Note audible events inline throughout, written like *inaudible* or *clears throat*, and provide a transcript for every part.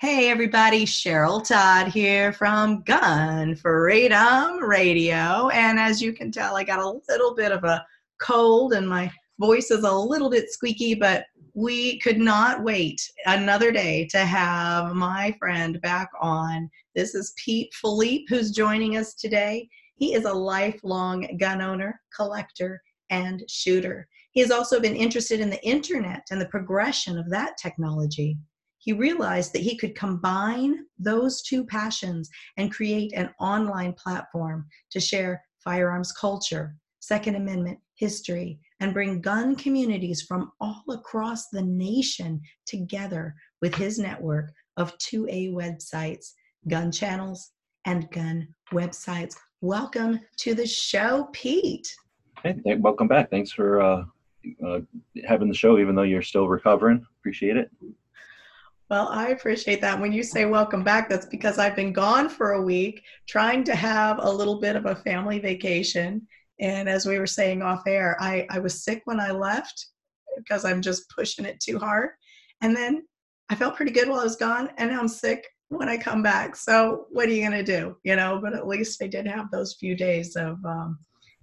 Hey, everybody, Cheryl Todd here from Gun Freedom Radio. And as you can tell, I got a little bit of a cold and my voice is a little bit squeaky, but we could not wait another day to have my friend back on. This is Pete Philippe, who's joining us today. He is a lifelong gun owner, collector, and shooter. He has also been interested in the internet and the progression of that technology he realized that he could combine those two passions and create an online platform to share firearms culture, Second Amendment history, and bring gun communities from all across the nation together with his network of 2A websites, gun channels, and gun websites. Welcome to the show, Pete. Hey, welcome back. Thanks for uh, uh, having the show, even though you're still recovering. Appreciate it. Well, I appreciate that. When you say welcome back, that's because I've been gone for a week trying to have a little bit of a family vacation. And as we were saying off air, I, I was sick when I left because I'm just pushing it too hard. And then I felt pretty good while I was gone, and I'm sick when I come back. So what are you going to do? You know, but at least I did have those few days of um,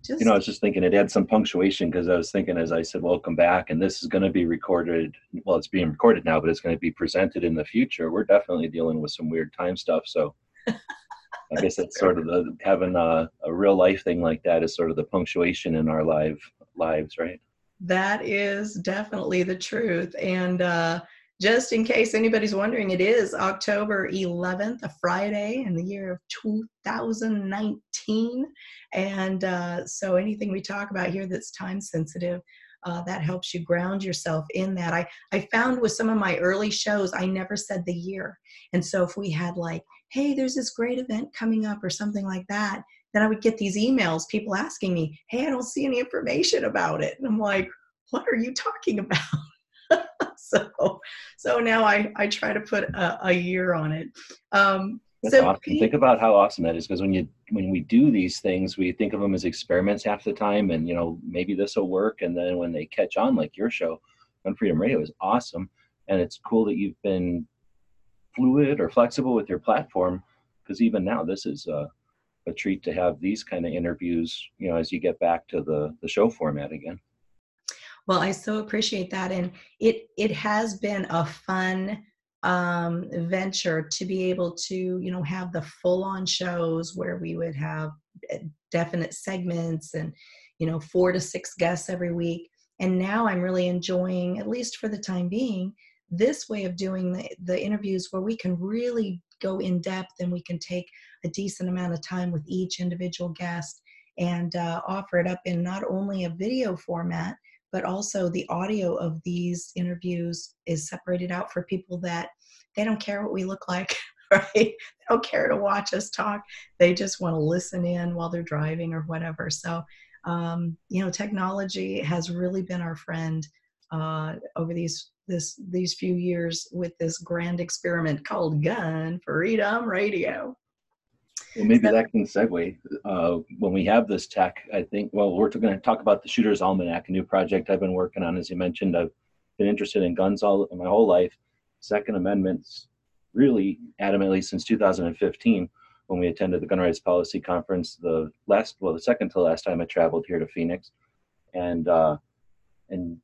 just, you know, I was just thinking it had some punctuation because I was thinking as I said, welcome back, and this is going to be recorded. Well, it's being recorded now, but it's going to be presented in the future. We're definitely dealing with some weird time stuff. So *laughs* I guess it's sort of the having a, a real life thing like that is sort of the punctuation in our live lives, right? That is definitely the truth. And uh, just in case anybody's wondering, it is October 11th, a Friday in the year of 2019. And uh, so anything we talk about here that's time sensitive, uh, that helps you ground yourself in that. I, I found with some of my early shows, I never said the year. And so if we had like, hey, there's this great event coming up or something like that, then I would get these emails, people asking me, hey, I don't see any information about it. And I'm like, what are you talking *laughs* about? *laughs* so so now I, I try to put a, a year on it. Um, That's so awesome. think about how awesome that is because when you when we do these things, we think of them as experiments half the time, and you know maybe this will work, and then when they catch on, like your show, on Freedom Radio, is awesome, and it's cool that you've been fluid or flexible with your platform because even now this is a, a treat to have these kind of interviews. You know, as you get back to the the show format again. Well, I so appreciate that, and it it has been a fun um, venture to be able to you know have the full on shows where we would have eh, definite segments and you know four to six guests every week. And now I'm really enjoying, at least for the time being, this way of doing the, the interviews where we can really go in depth and we can take a decent amount of time with each individual guest and uh, offer it up in not only a video format but also the audio of these interviews is separated out for people that they don't care what we look like *laughs* right? They don't care to watch us talk. They just want to listen in while they're driving or whatever. So um, you know technology has really been our friend uh, over these this these few years with this grand experiment called gun freedom radio well, maybe that can segue. Uh, when we have this tech, I think, well, we're going to talk about the Shooter's Almanac, a new project I've been working on. As you mentioned, I've been interested in guns all my whole life. Second Amendment's really adamantly since 2015 when we attended the Gun Rights Policy Conference, the last, well, the second to last time I traveled here to Phoenix. And, uh, and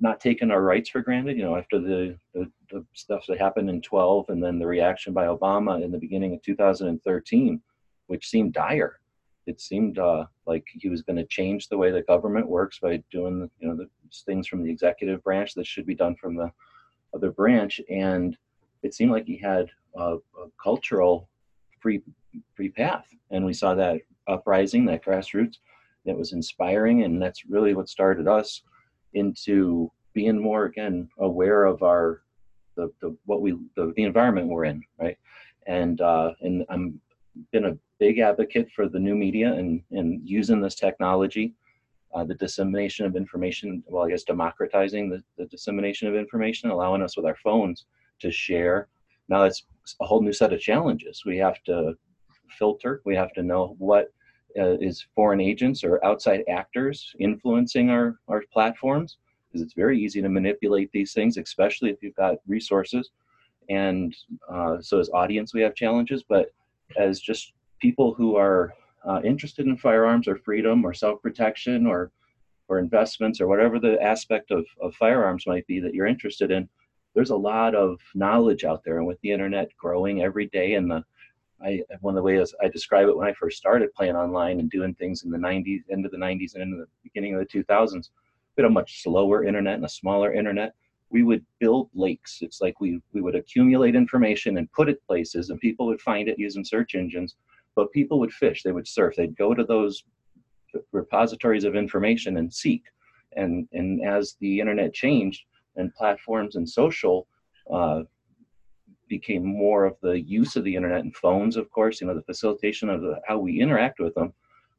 not taking our rights for granted, you know, after the, the, the stuff that happened in 12 and then the reaction by Obama in the beginning of 2013 which seemed dire. It seemed uh, like he was going to change the way the government works by doing you know the things from the executive branch that should be done from the other branch, and it seemed like he had a, a cultural free free path, and we saw that uprising, that grassroots, that was inspiring, and that's really what started us into being more again aware of our the, the what we the, the environment we're in, right? And uh, and I'm been a big advocate for the new media and, and using this technology, uh, the dissemination of information, well, I guess democratizing the, the dissemination of information, allowing us with our phones to share. Now it's a whole new set of challenges. We have to filter, we have to know what uh, is foreign agents or outside actors influencing our, our platforms, because it's very easy to manipulate these things, especially if you've got resources and uh, so as audience we have challenges, but as just people who are uh, interested in firearms or freedom or self-protection or or investments or whatever the aspect of, of firearms might be that you're interested in, there's a lot of knowledge out there. And with the internet growing every day and the I one of the ways I describe it when I first started playing online and doing things in the 90s, end of the 90s and into the beginning of the 2000s, we a much slower internet and a smaller internet. We would build lakes. It's like we we would accumulate information and put it places, and people would find it using search engines. But people would fish. They would surf. They'd go to those repositories of information and seek. And and as the internet changed and platforms and social uh, became more of the use of the internet and phones, of course, you know, the facilitation of the, how we interact with them,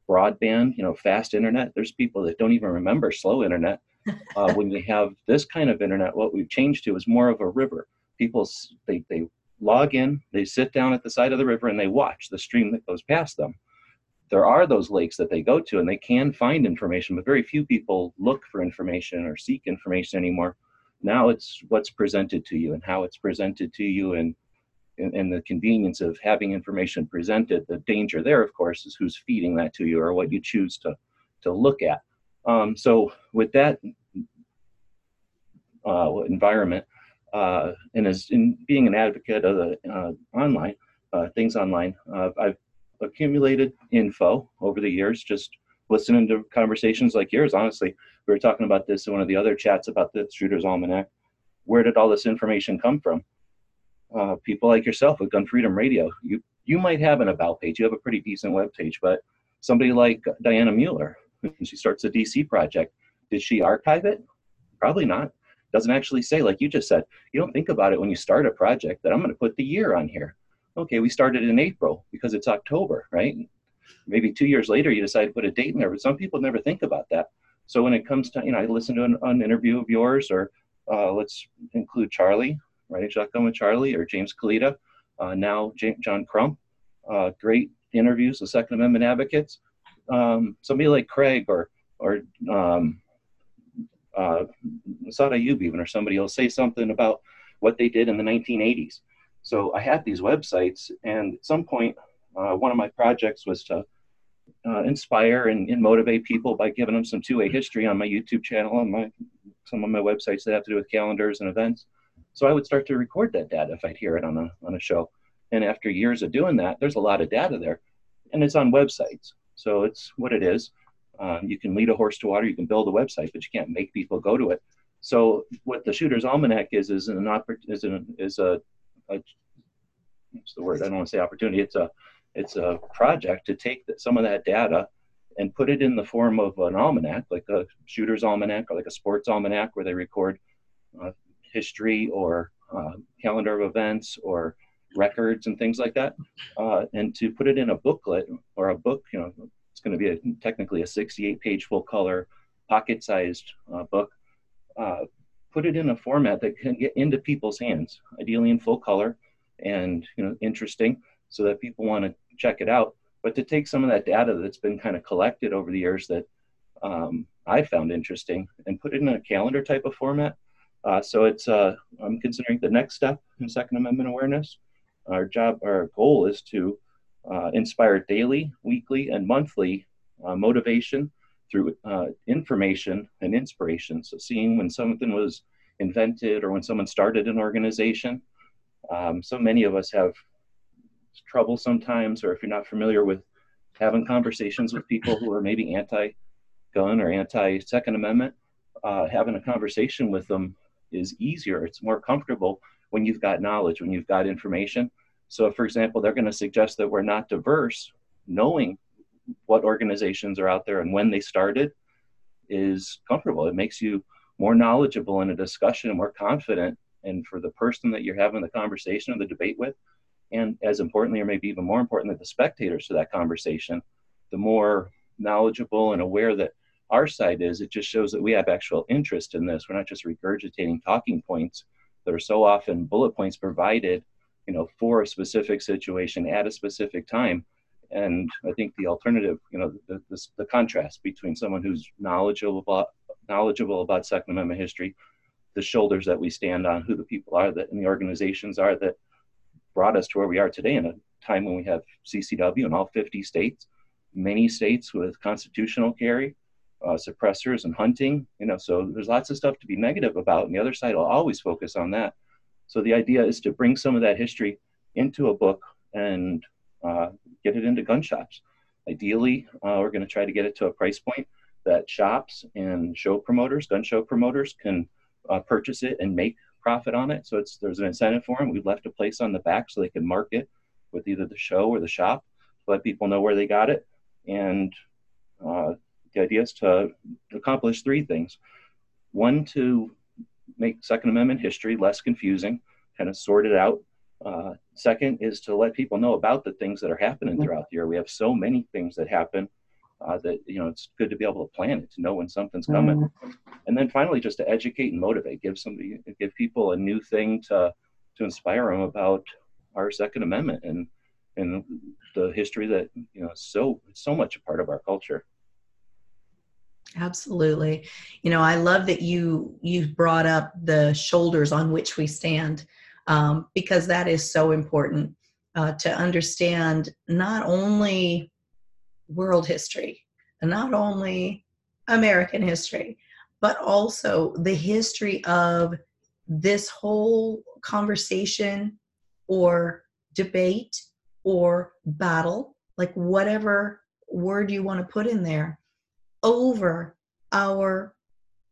broadband, you know, fast internet. There's people that don't even remember slow internet. *laughs* Uh, when we have this kind of internet, what we've changed to is more of a river. People, they, they log in, they sit down at the side of the river and they watch the stream that goes past them. There are those lakes that they go to and they can find information, but very few people look for information or seek information anymore now it's what's presented to you and how it's presented to you and, and, and the convenience of having information presented. The danger there, of course, is who's feeding that to you or what you choose to, to look at. Um, so with that uh, environment, uh, and as in being an advocate of the uh, online, uh, things online, uh, I've accumulated info over the years, just listening to conversations like yours, honestly, we were talking about this in one of the other chats about the Shooter's Almanac. Where did all this information come from? Uh, people like yourself with Gun Freedom Radio, you you might have an about page. You have a pretty decent web page, but somebody like Dianna Muller, when she starts a DC project. Did she archive it? Probably not. Doesn't actually say, like you just said, you don't think about it when you start a project that I'm going to put the year on here. Okay, we started in April because it's October, right? Maybe two years later you decide to put a date in there, but some people never think about that. So when it comes to, you know, I listened to an, an interview of yours, or uh, let's include Charlie, Riding Shotgun with Charlie, or James Kalita, uh, now James, John Crump. Uh, great interviews with Second Amendment advocates. Um, somebody like Craig or or um, uh, Asad Ayub even, or somebody will say something about what they did in the 1980s. So I had these websites, and at some point, uh, one of my projects was to uh, inspire and, and, motivate people by giving them some 2A history on my YouTube channel and my some of my websites that have to do with calendars and events. So I would start to record that data if I'd hear it on a on a show. And after years of doing that, there's a lot of data there, and it's on websites. So it's what it is. Um, you can lead a horse to water, you can build a website, but you can't make people go to it. So what the Shooter's Almanac is is an is an is a, a what's the word? I don't want to say opportunity. It's a it's a project to take some of that data and put it in the form of an almanac, like a shooter's almanac or like a sports almanac, where they record uh, history or uh, calendar of events or records and things like that, uh, and to put it in a booklet or a book. You know, it's going to be a, technically a 68-page full-color, pocket-sized uh, book. Uh, put it in a format that can get into people's hands, ideally in full color and you know interesting so that people want to check it out. But to take some of that data that's been kind of collected over the years that um, I found interesting and put it in a calendar type of format. Uh, so it's uh, I'm considering the next step in Second Amendment awareness. Our job, our goal is to uh, inspire daily, weekly, and monthly uh, motivation through uh, information and inspiration. So seeing when something was invented or when someone started an organization. Um, so many of us have trouble sometimes, or if you're not familiar with having conversations with people who are maybe anti-gun or anti-Second Amendment, uh, having a conversation with them is easier. It's more comfortable when you've got knowledge, when you've got information. So, for example, they're going to suggest that we're not diverse. Knowing what organizations are out there and when they started is comfortable. It makes you more knowledgeable in a discussion, more confident. And for the person that you're having the conversation or the debate with, and as importantly, or maybe even more important, that the spectators to that conversation, the more knowledgeable and aware that our side is, it just shows that we have actual interest in this. We're not just regurgitating talking points that are so often bullet points provided, you know, for a specific situation at a specific time. And I think the alternative, you know, the, the, the contrast between someone who's knowledgeable about, knowledgeable about Second Amendment history the shoulders that we stand on, who the people are that and the organizations are that brought us to where we are today in a time when we have CCW in all 50 states, many states with constitutional carry, uh, suppressors and hunting. You know, so there's lots of stuff to be negative about, and the other side will always focus on that. So the idea is to bring some of that history into a book and uh, get it into gun shops. Ideally, uh, we're going to try to get it to a price point that shops and show promoters, gun show promoters, can uh, purchase it and make profit on it. So it's there's an incentive for them. We've left a place on the back so they can mark it with either the show or the shop, to let people know where they got it. And uh, the idea is to accomplish three things: one, to make Second Amendment history less confusing, kind of sort it out. Uh, second is to let people know about the things that are happening mm-hmm. throughout the year. We have so many things that happen uh, that you know it's good to be able to plan it to know when something's coming. Mm-hmm. and then finally just to educate and motivate give somebody give people a new thing to to inspire them about our second amendment and and the history that you know so so much a part of our culture. Absolutely. You know i love that you you brought up the shoulders on which we stand um, because that is so important uh, to understand not only world history, and not only American history, but also the history of this whole conversation or debate or battle, like whatever word you want to put in there, over our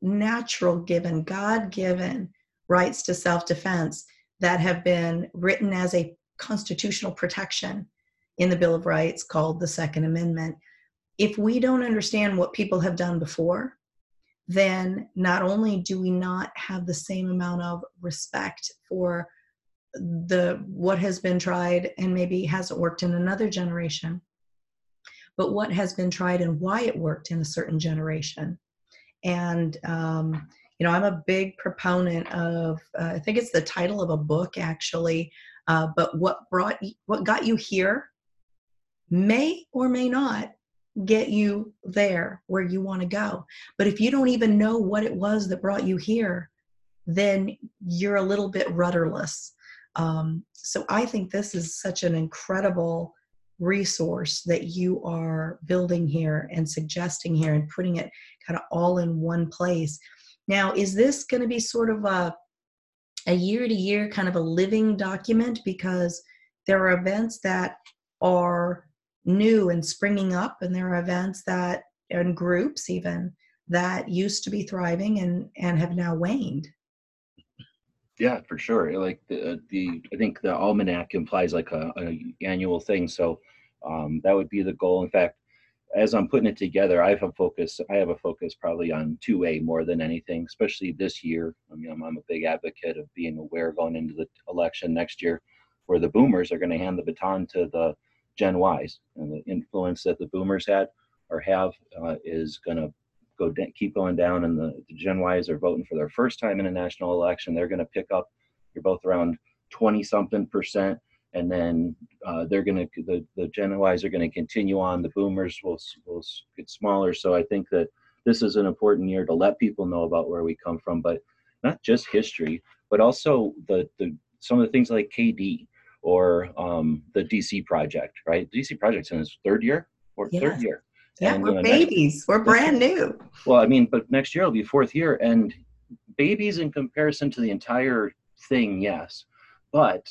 natural given, God given rights to self defense that have been written as a constitutional protection in the Bill of Rights called the Second Amendment. If we don't understand what people have done before, then not only do we not have the same amount of respect for the what has been tried and maybe hasn't worked in another generation but what has been tried and why it worked in a certain generation and um, you know i'm a big proponent of uh, i think it's the title of a book actually uh, but what brought what got you here may or may not get you there where you want to go. But if you don't even know what it was that brought you here, then you're a little bit rudderless. Um, so I think this is such an incredible resource that you are building here and suggesting here and putting it kind of all in one place. Now, is this going to be sort of a a year to year kind of a living document because there are events that are new and springing up and there are events that and groups even that used to be thriving and and have now waned. Yeah for sure. Like the, uh, the i think the almanac implies like a, a annual thing. So um, that would be the goal. In fact as i'm putting it together i have a focus i have a focus probably on 2a more than anything especially this year. I mean i'm, I'm a big advocate of being aware going into the election next year where the boomers are going to hand the baton to the Gen Ys, and the influence that the boomers had or have uh, is going to go keep going down. And the, the Gen Ys are voting for their first time in a national election. They're going to pick up. You're both around 20 something percent, and then uh, they're going to the the Gen Ys are going to continue on. The boomers will will get smaller. So I think that this is an important year to let people know about where we come from, but not just history, but also the the some of the things like KD or um, the DC project, right? DC project's in its third year or yeah. third year. Yeah, and, we're you know, babies. Next, we're brand new. Well, I mean, but next year will be fourth year, and babies in comparison to the entire thing, yes. But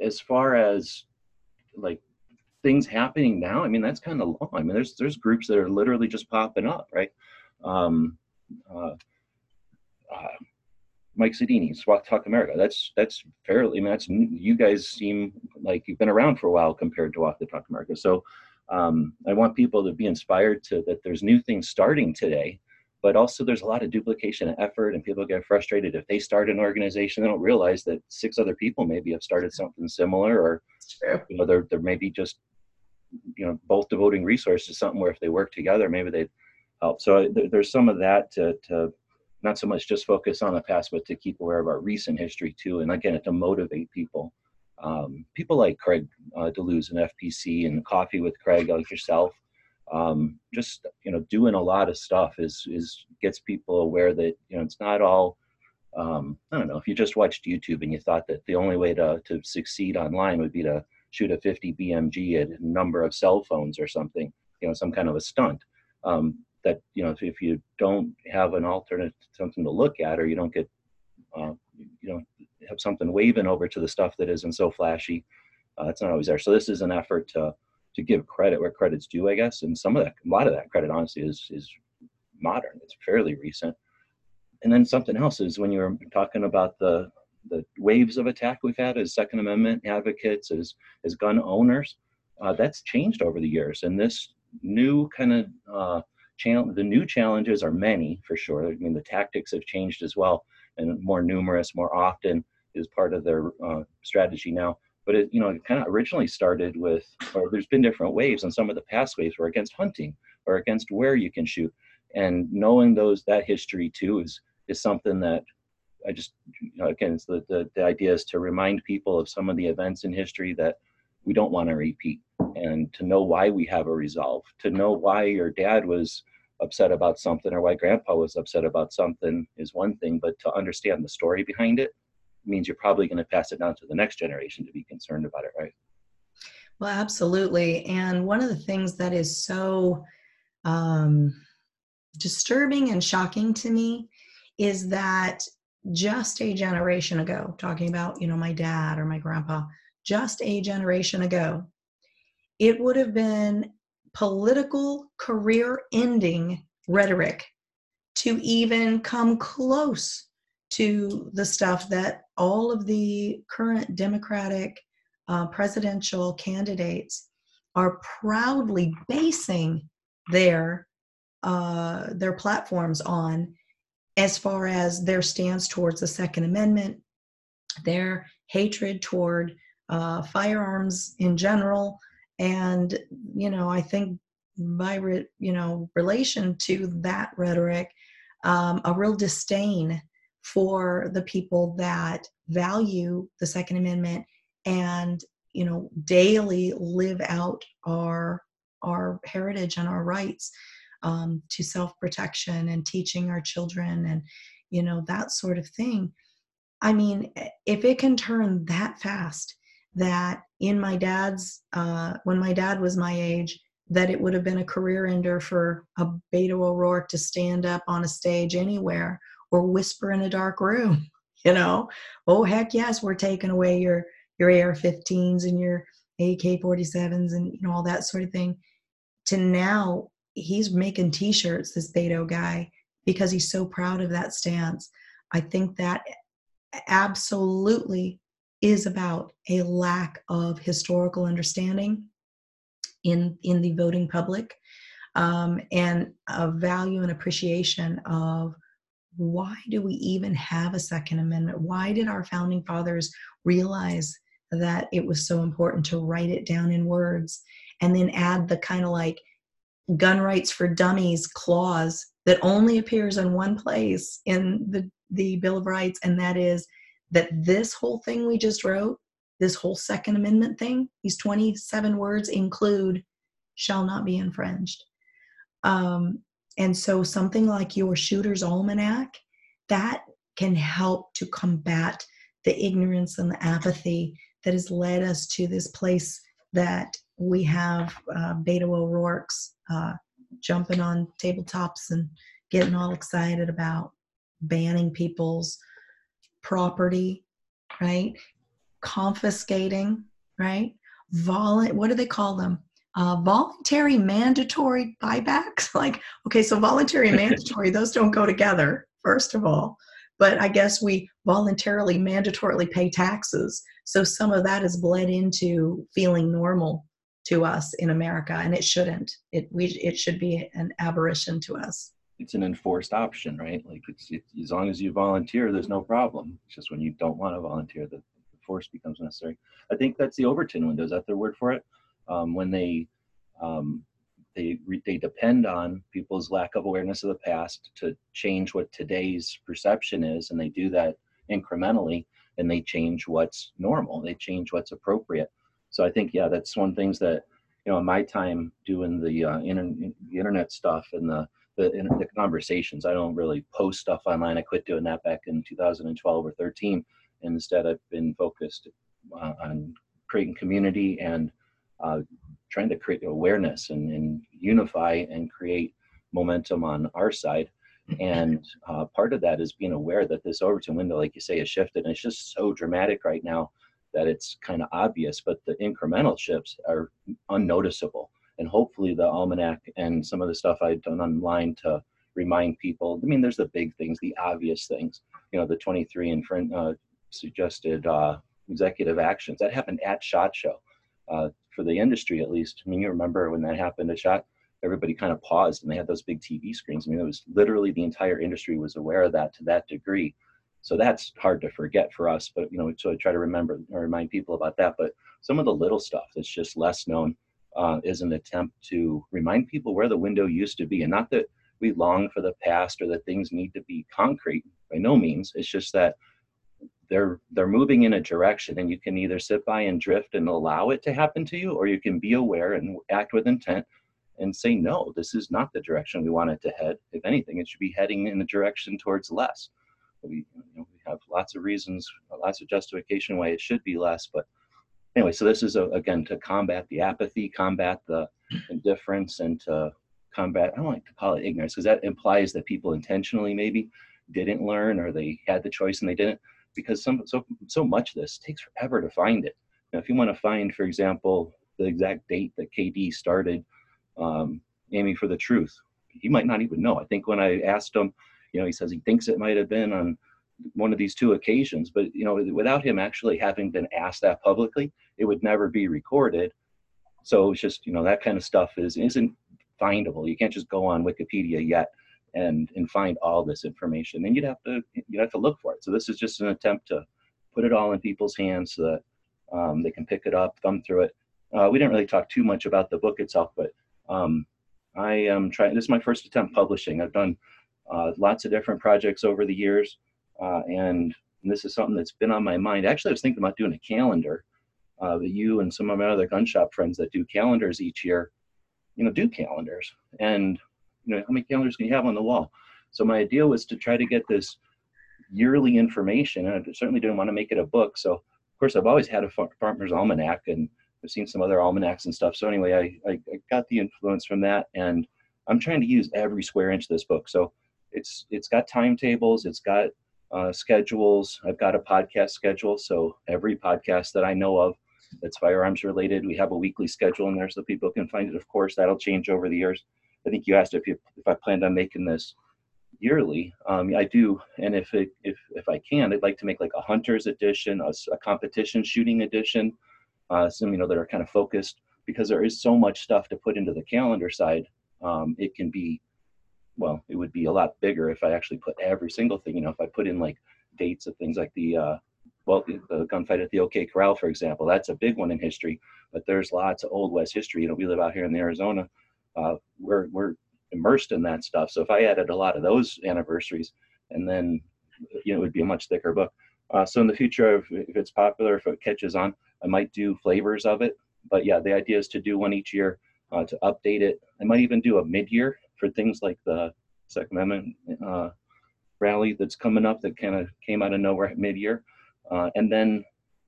as far as like things happening now, I mean, that's kind of long. I mean, there's there's groups that are literally just popping up, right? Um, uh, uh, Mike Sodini, SWAT Talk America. That's that's fairly. I mean, that's you guys seem like you've been around for a while compared to Walk the Talk America. So um, I want people to be inspired to that. There's new things starting today, but also there's a lot of duplication of effort, and people get frustrated if they start an organization, they don't realize that six other people maybe have started something similar, or you know, they're they're maybe just you know both devoting resources to something where if they work together, maybe they'd help. So there's some of that to to not so much just focus on the past, but to keep aware of our recent history too. And again, to motivate people. Um, people like Craig uh, DeLuz and FPC and Coffee with Craig, like yourself, um, just you know, doing a lot of stuff is is gets people aware that you know it's not all um, I don't know, if you just watched YouTube and you thought that the only way to, to succeed online would be to shoot a 50 BMG at a number of cell phones or something, you know, some kind of a stunt. Um, that, you know, if, you don't have an alternate, something to look at, or you don't get, uh, you know, have something waving over to the stuff that isn't so flashy, uh, it's not always there. So this is an effort to, to give credit where credit's due, I guess. And some of that, a lot of that credit, honestly, is, is modern. It's fairly recent and then something else is when you were talking about the the waves of attack we've had as Second Amendment advocates, as as gun owners, uh, that's changed over the years. And this new kind of the new challenges are many for sure. I mean, the tactics have changed as well, and more numerous, more often is part of their uh, strategy now. But it, you know, it kind of originally started with, or there's been different waves, and some of the past waves were against hunting or against where you can shoot. And knowing those that history too is is something that I just, you know, again, the, the, the idea is to remind people of some of the events in history that we don't want to repeat and to know why we have a resolve, to know why your dad was upset about something or why grandpa was upset about something is one thing, but to understand the story behind it means you're probably going to pass it down to the next generation to be concerned about it, right? Well, absolutely. And one of the things that is so um, disturbing and shocking to me is that just a generation ago, talking about, you know, my dad or my grandpa, just a generation ago, it would have been political career ending rhetoric to even come close to the stuff that all of the current Democratic uh, presidential candidates are proudly basing their uh, their platforms on as far as their stance towards the Second Amendment, their hatred toward uh, firearms in general, and you know, I think by re- you know relation to that rhetoric, um, a real disdain for the people that value the Second Amendment and you know daily live out our our heritage and our rights um, to self protection and teaching our children and you know that sort of thing. I mean if it can turn that fast that in my dad's uh, when my dad was my age that it would have been a career ender for a beto o'rourke to stand up on a stage anywhere or whisper in a dark room *laughs* you know? Oh heck yes we're taking away your your ar-15s and your ak-47s and you know all that sort of thing. To now he's making t-shirts this beto guy because he's so proud of that stance. I think that absolutely is about a lack of historical understanding in in the voting public um, and a value and appreciation of why do we even have a second amendment? Why did our founding fathers realize that it was so important to write it down in words and then add the kind of like gun rights for dummies clause that only appears in one place in the, the Bill of Rights, and that is that this whole thing we just wrote, this whole Second Amendment thing, these 27 words include shall not be infringed. Um, and so something like your Shooter's Almanac, that can help to combat the ignorance and the apathy that has led us to this place that we have uh, Beto O'Rourke's uh, jumping on tabletops and getting all excited about banning people's property, right? Confiscating, right? Vol- what do they call them? Uh, voluntary mandatory buybacks. *laughs* like, okay, so voluntary and *laughs* mandatory, those don't go together, first of all. But I guess we voluntarily, mandatorily pay taxes. So some of that is bled into feeling normal to us in America, and it shouldn't. It we it should be an aberration to us. It's an enforced option, right? Like it's, as long as you volunteer, there's no problem. It's just when you don't want to volunteer the force becomes necessary. I think that's the Overton window. Is that their word for it? Um, when they um, they they depend on people's lack of awareness of the past to change what today's perception is, and they do that incrementally, and they change what's normal. They change what's appropriate so I think, yeah, that's one things that, you know, in my time doing the, uh, inter- the internet stuff and the, the, in the conversations. I don't really post stuff online. I quit doing that back in 2012 or 13. And instead, I've been focused uh, on creating community and uh, trying to create awareness and, and, unify and create momentum on our side. And uh, part of that is being aware that this Overton window, like you say, has shifted. And it's just so dramatic right now that it's kind of obvious, but the incremental shifts are unnoticeable. And hopefully, the almanac and some of the stuff I've done online to remind people. I mean, there's the big things, the obvious things. You know, the 23 and friend uh, suggested uh, executive actions that happened at Shot Show. Uh, for the industry, at least. I mean, you remember when that happened at Shot, everybody kind of paused and they had those big TV screens. I mean, it was literally the entire industry was aware of that to that degree. So that's hard to forget for us, but you know, so I try to remember or remind people about that. But some of the little stuff that's just less known uh, is an attempt to remind people where the window used to be, and not that we long for the past or that things need to be concrete. By no means. It's just that they're they're moving in a direction, and you can either sit by and drift and allow it to happen to you, or you can be aware and act with intent and say, no, this is not the direction we want it to head. If anything, it should be heading in a direction towards less we, you know, we have lots of reasons, lots of justification why it should be less. But anyway, so this is a, again to combat the apathy, combat the *clears throat* indifference, and to combat. I don't like to call it ignorance because that implies that people intentionally maybe didn't learn or they had the choice and they didn't. Because some so so much of this takes forever to find it. Now, if you want to find, for example, the exact date that KD started um, aiming for the truth, he might not even know. I think when I asked him you know, he says he thinks it might have been on one of these two occasions, but you know, without him actually having been asked that publicly, it would never be recorded. So it's just you know that kind of stuff is isn't findable. You can't just go on Wikipedia yet and and find all this information. And you'd have to you'd have to look for it. So this is just an attempt to put it all in people's hands so that um, they can pick it up, thumb through it. Uh, we didn't really talk too much about the book itself, but um, I am trying. This is my first attempt publishing. I've done uh, lots of different projects over the years. Uh, and, this is something that's been on my mind. Actually, I was thinking about doing a calendar. Uh, you and some of my other gun shop friends that do calendars each year, you know, do calendars. And, you know, how many calendars can you have on the wall? So my idea was to try to get this yearly information. And I certainly didn't want to make it a book. So, of course, I've always had a farmer's almanac and I've seen some other almanacs and stuff. So anyway, I, I, I got the influence from that. And I'm trying to use every square inch of this book. So it's it's got timetables it's got uh, schedules. I've got a podcast schedule so every podcast that i know of that's firearms related we have a weekly schedule in there so people can find it. Of course that'll change over the years. I think you asked if you, if i planned on making this yearly. Um, i do. And if it if if i can i'd like to make like a hunters edition a, a competition shooting edition uh, some you know that are kind of focused. Because there is so much stuff to put into the calendar side um, it can be well, it would be a lot bigger if I actually put every single thing. You know, if I put in like dates of things like the uh, well, the, gunfight at the OK Corral, for example, that's a big one in history. But there's lots of old West history. You know, we live out here in Arizona. Uh, we're we're immersed in that stuff. So if I added a lot of those anniversaries, and then you know, it would be a much thicker book. Uh, so in the future, if, if it's popular, if it catches on, I might do flavors of it. But yeah, the idea is to do one each year uh, to update it. I might even do a mid-year for things like the Second Amendment uh, rally that's coming up that kind of came out of nowhere mid-year. Uh, and then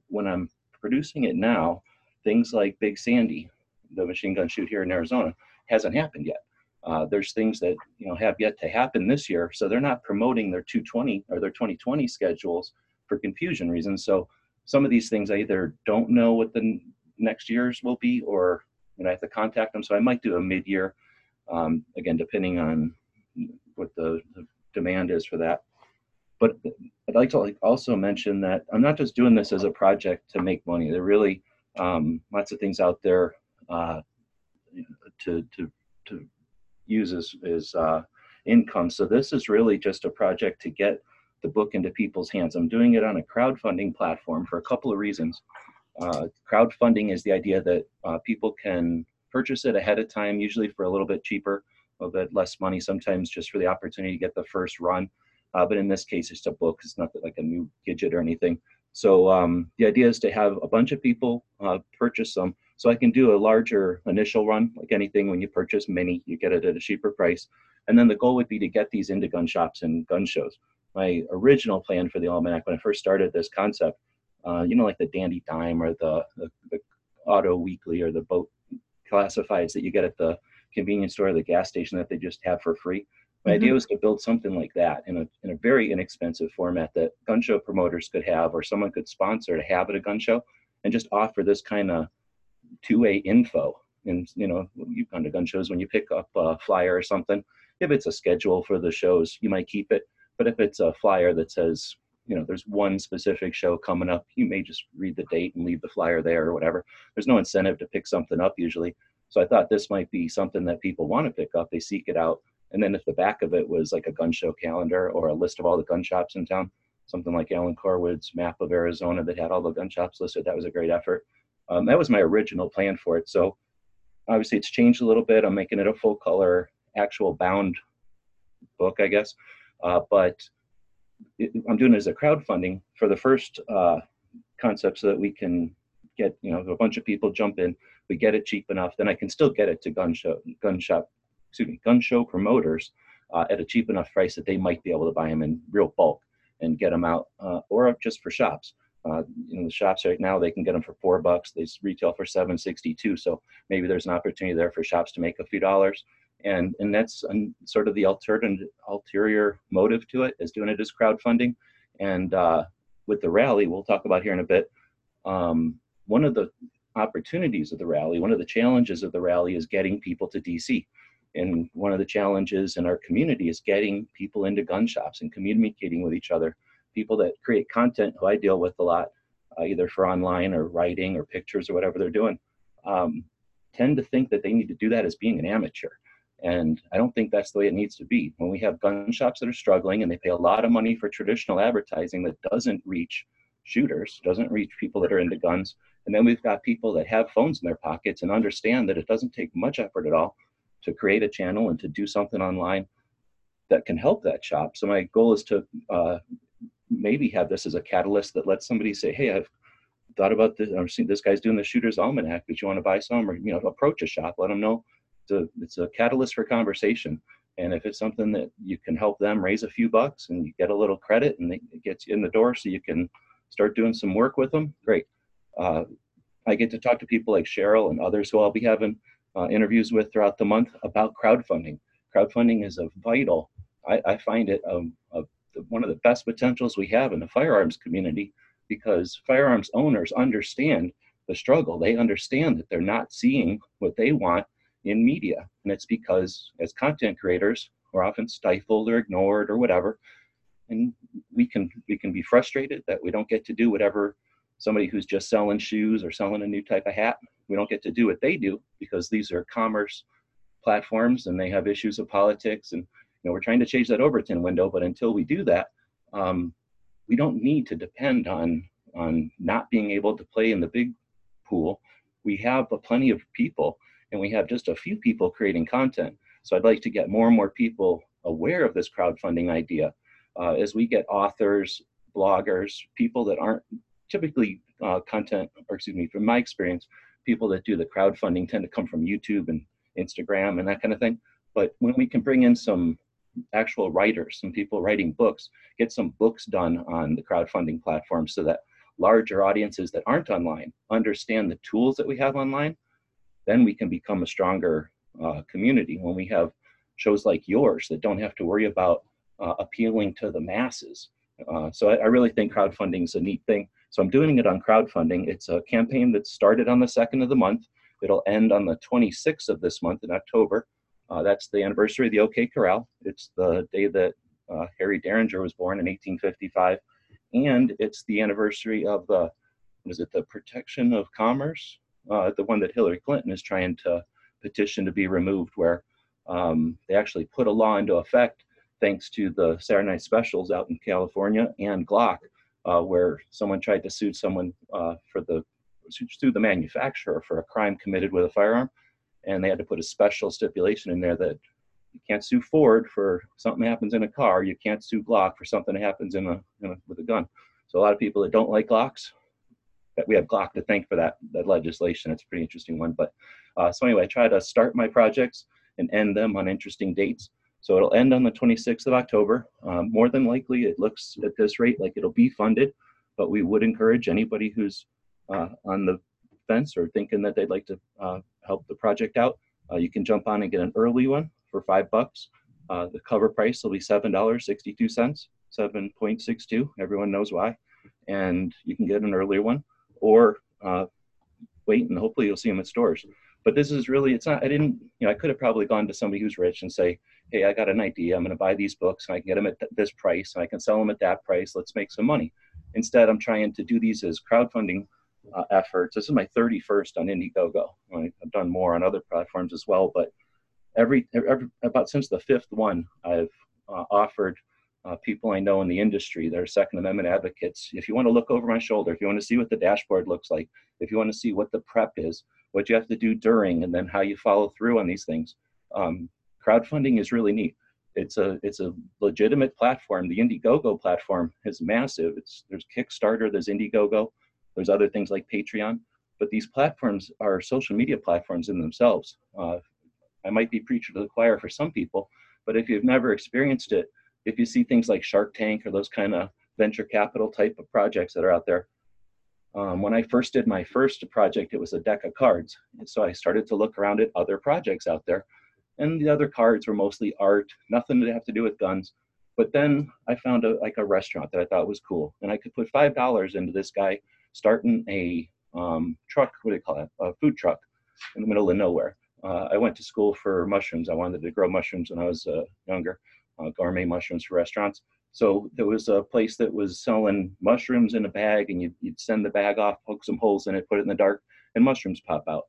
when I'm producing it now, things like Big Sandy, the machine gun shoot here in Arizona, hasn't happened yet. Uh, there's things that you know have yet to happen this year, so they're not promoting their 220 or their 2020 schedules for confusion reasons. So some of these things I either don't know what the next year's will be, or you know, I have to contact them. So I might do a mid-year um, again, depending on what the, the, demand is for that. But I'd like to also mention that I'm not just doing this as a project to make money. There are really um, lots of things out there uh, to, to, to use as, as uh, income. So this is really just a project to get the book into people's hands. I'm doing it on a crowdfunding platform for a couple of reasons. Uh, crowdfunding is the idea that uh, people can purchase it ahead of time, usually for a little bit cheaper, a little bit less money, sometimes just for the opportunity to get the first run. Uh, but in this case, it's a book. It's not like a new gadget or anything. So um, the idea is to have a bunch of people uh, purchase them. So I can do a larger initial run, like anything when you purchase many, you get it at a cheaper price. And then the goal would be to get these into gun shops and gun shows. My original plan for the almanac when I first started this concept, uh, you know, like the Dandy Dime or the, the, the Auto Weekly or the boat classifieds that you get at the convenience store or the gas station that they just have for free. My mm-hmm. idea was to build something like that in a, in a very inexpensive format that gun show promoters could have or someone could sponsor to have at a gun show and just offer this kind of 2A info. And, you know, you've gone to gun shows when you pick up a flyer or something, if it's a schedule for the shows, you might keep it. But if it's a flyer that says, you know, there's one specific show coming up, you may just read the date and leave the flyer there or whatever. There's no incentive to pick something up usually. So I thought this might be something that people want to pick up. They seek it out. And then if the back of it was like a gun show calendar or a list of all the gun shops in town, something like Alan Corwood's map of Arizona that had all the gun shops listed, that was a great effort. Um, that was my original plan for it. So obviously it's changed a little bit. I'm making it a full color, actual bound book, I guess. Uh, but it, I'm doing it as a crowdfunding for the first uh, concept so that we can get, you know, a bunch of people jump in, we get it cheap enough, then I can still get it to gun show, gun shop, excuse me, gun show promoters uh, at a cheap enough price that they might be able to buy them in real bulk and get them out, uh, or just for shops. Uh, in the shops right now, they can get them for four bucks. They retail for seven sixty-two. So maybe there's an opportunity there for shops to make a few dollars and and that's um, sort of the alternative ulterior motive to it is doing it as crowdfunding. And uh, with the rally we'll talk about here in a bit um, one of the opportunities of the rally one of the challenges of the rally is getting people to dc and one of the challenges in our community is getting people into gun shops and communicating with each other. People that create content who i deal with a lot uh, either for online or writing or pictures or whatever they're doing um, tend to think that they need to do that as being an amateur and I don't think that's the way it needs to be. When we have gun shops that are struggling and they pay a lot of money for traditional advertising that doesn't reach shooters, doesn't reach people that are into guns, and then we've got people that have phones in their pockets and understand that it doesn't take much effort at all to create a channel and to do something online that can help that shop. So my goal is to uh, maybe have this as a catalyst that lets somebody say, "Hey, I've thought about this. I've this guy's doing the Shooter's Almanac. Did you want to buy some?" Or you know, approach a shop, let them know it's a, it's a catalyst for conversation. And if it's something that you can help them raise a few bucks and you get a little credit and it gets you in the door so you can start doing some work with them, great. Uh, I get to talk to people like Cheryl and others who I'll be having uh, interviews with throughout the month about crowdfunding. Crowdfunding is a vital, I, I find it um, a, one of the best potentials we have in the firearms community because firearms owners understand the struggle. They understand that they're not seeing what they want in media. And it's because as content creators, we're often stifled or ignored or whatever. And we can we can be frustrated that we don't get to do whatever somebody who's just selling shoes or selling a new type of hat. We don't get to do what they do because these are commerce platforms and they have issues of politics. And you know, we're trying to change that Overton window, but until we do that, um, we don't need to depend on on not being able to play in the big pool. We have plenty of people and we have just a few people creating content. So I'd like to get more and more people aware of this crowdfunding idea. Uh, as we get authors, bloggers, people that aren't typically uh, content, or excuse me, from my experience, people that do the crowdfunding tend to come from YouTube and Instagram and that kind of thing. But when we can bring in some actual writers, some people writing books, get some books done on the crowdfunding platform so that larger audiences that aren't online understand the tools that we have online then we can become a stronger uh, community when we have shows like yours that don't have to worry about uh, appealing to the masses. Uh, so I, I, really think crowdfunding is a neat thing. So I'm doing it on crowdfunding. It's a campaign that started on the second of the month. It'll end on the 26th of this month in October. Uh, that's the anniversary of the OK Corral. It's the day that uh, Harry Derringer was born in 1855, and it's the anniversary of the what is it the Protection of Commerce uh, the one that Hillary Clinton is trying to petition to be removed, where um, they actually put a law into effect thanks to the Saturday Night Specials out in California and Glock, uh, where someone tried to sue someone uh, for the sue the manufacturer for a crime committed with a firearm, and they had to put a special stipulation in there that you can't sue Ford for something happens in a car. You can't sue Glock for something that happens in a, in a with a gun. So a lot of people that don't like Glocks that we have Glock to thank for that, that legislation. It's a pretty interesting one. But uh, so anyway, I try to start my projects and end them on interesting dates So it'll end on the 26th of October. Um, more than likely, it looks at this rate like it'll be funded, but we would encourage anybody who's uh, on the fence or thinking that they'd like to uh, help the project out, uh, you can jump on and get an early one for five bucks. Uh, the cover price will be seven dollars sixty-two cents, seven point six two. Everyone knows why, and you can get an earlier one, or uh, wait and hopefully you'll see them at stores. But this is really, it's not, I didn't, you know, I could have probably gone to somebody who's rich and say, hey, I got an idea. I'm going to buy these books and I can get them at th- this price and I can sell them at that price. Let's make some money. Instead, I'm trying to do these as crowdfunding uh, efforts. This is my 31st on Indiegogo. I've done more on other platforms as well, but every, every about since the fifth one, I've uh, offered uh, people I know in the industry that are Second Amendment advocates. If you want to look over my shoulder, if you want to see what the dashboard looks like, if you want to see what the prep is, what you have to do during, and then how you follow through on these things, um, crowdfunding is really neat. It's a it's a legitimate platform. The Indiegogo platform is massive. It's there's Kickstarter, there's Indiegogo, there's other things like Patreon, but these platforms are social media platforms in themselves. Uh, I might be preacher to the choir for some people, but if you've never experienced it, if you see things like Shark Tank or those kind of venture capital type of projects that are out there, um, when I first did my first project, it was a deck of cards. And so I started to look around at other projects out there. And the other cards were mostly art, nothing to have to do with guns. But then I found a, like a restaurant that I thought was cool. And I could put $5 into this guy starting a um, truck, what do you call it? A food truck in the middle of nowhere. Uh, I went to school for mushrooms. I wanted to grow mushrooms when I was uh, younger uh, gourmet mushrooms for restaurants. So there was a place that was selling mushrooms in a bag, and you'd, you'd send the bag off, poke some holes in it, put it in the dark, and mushrooms pop out.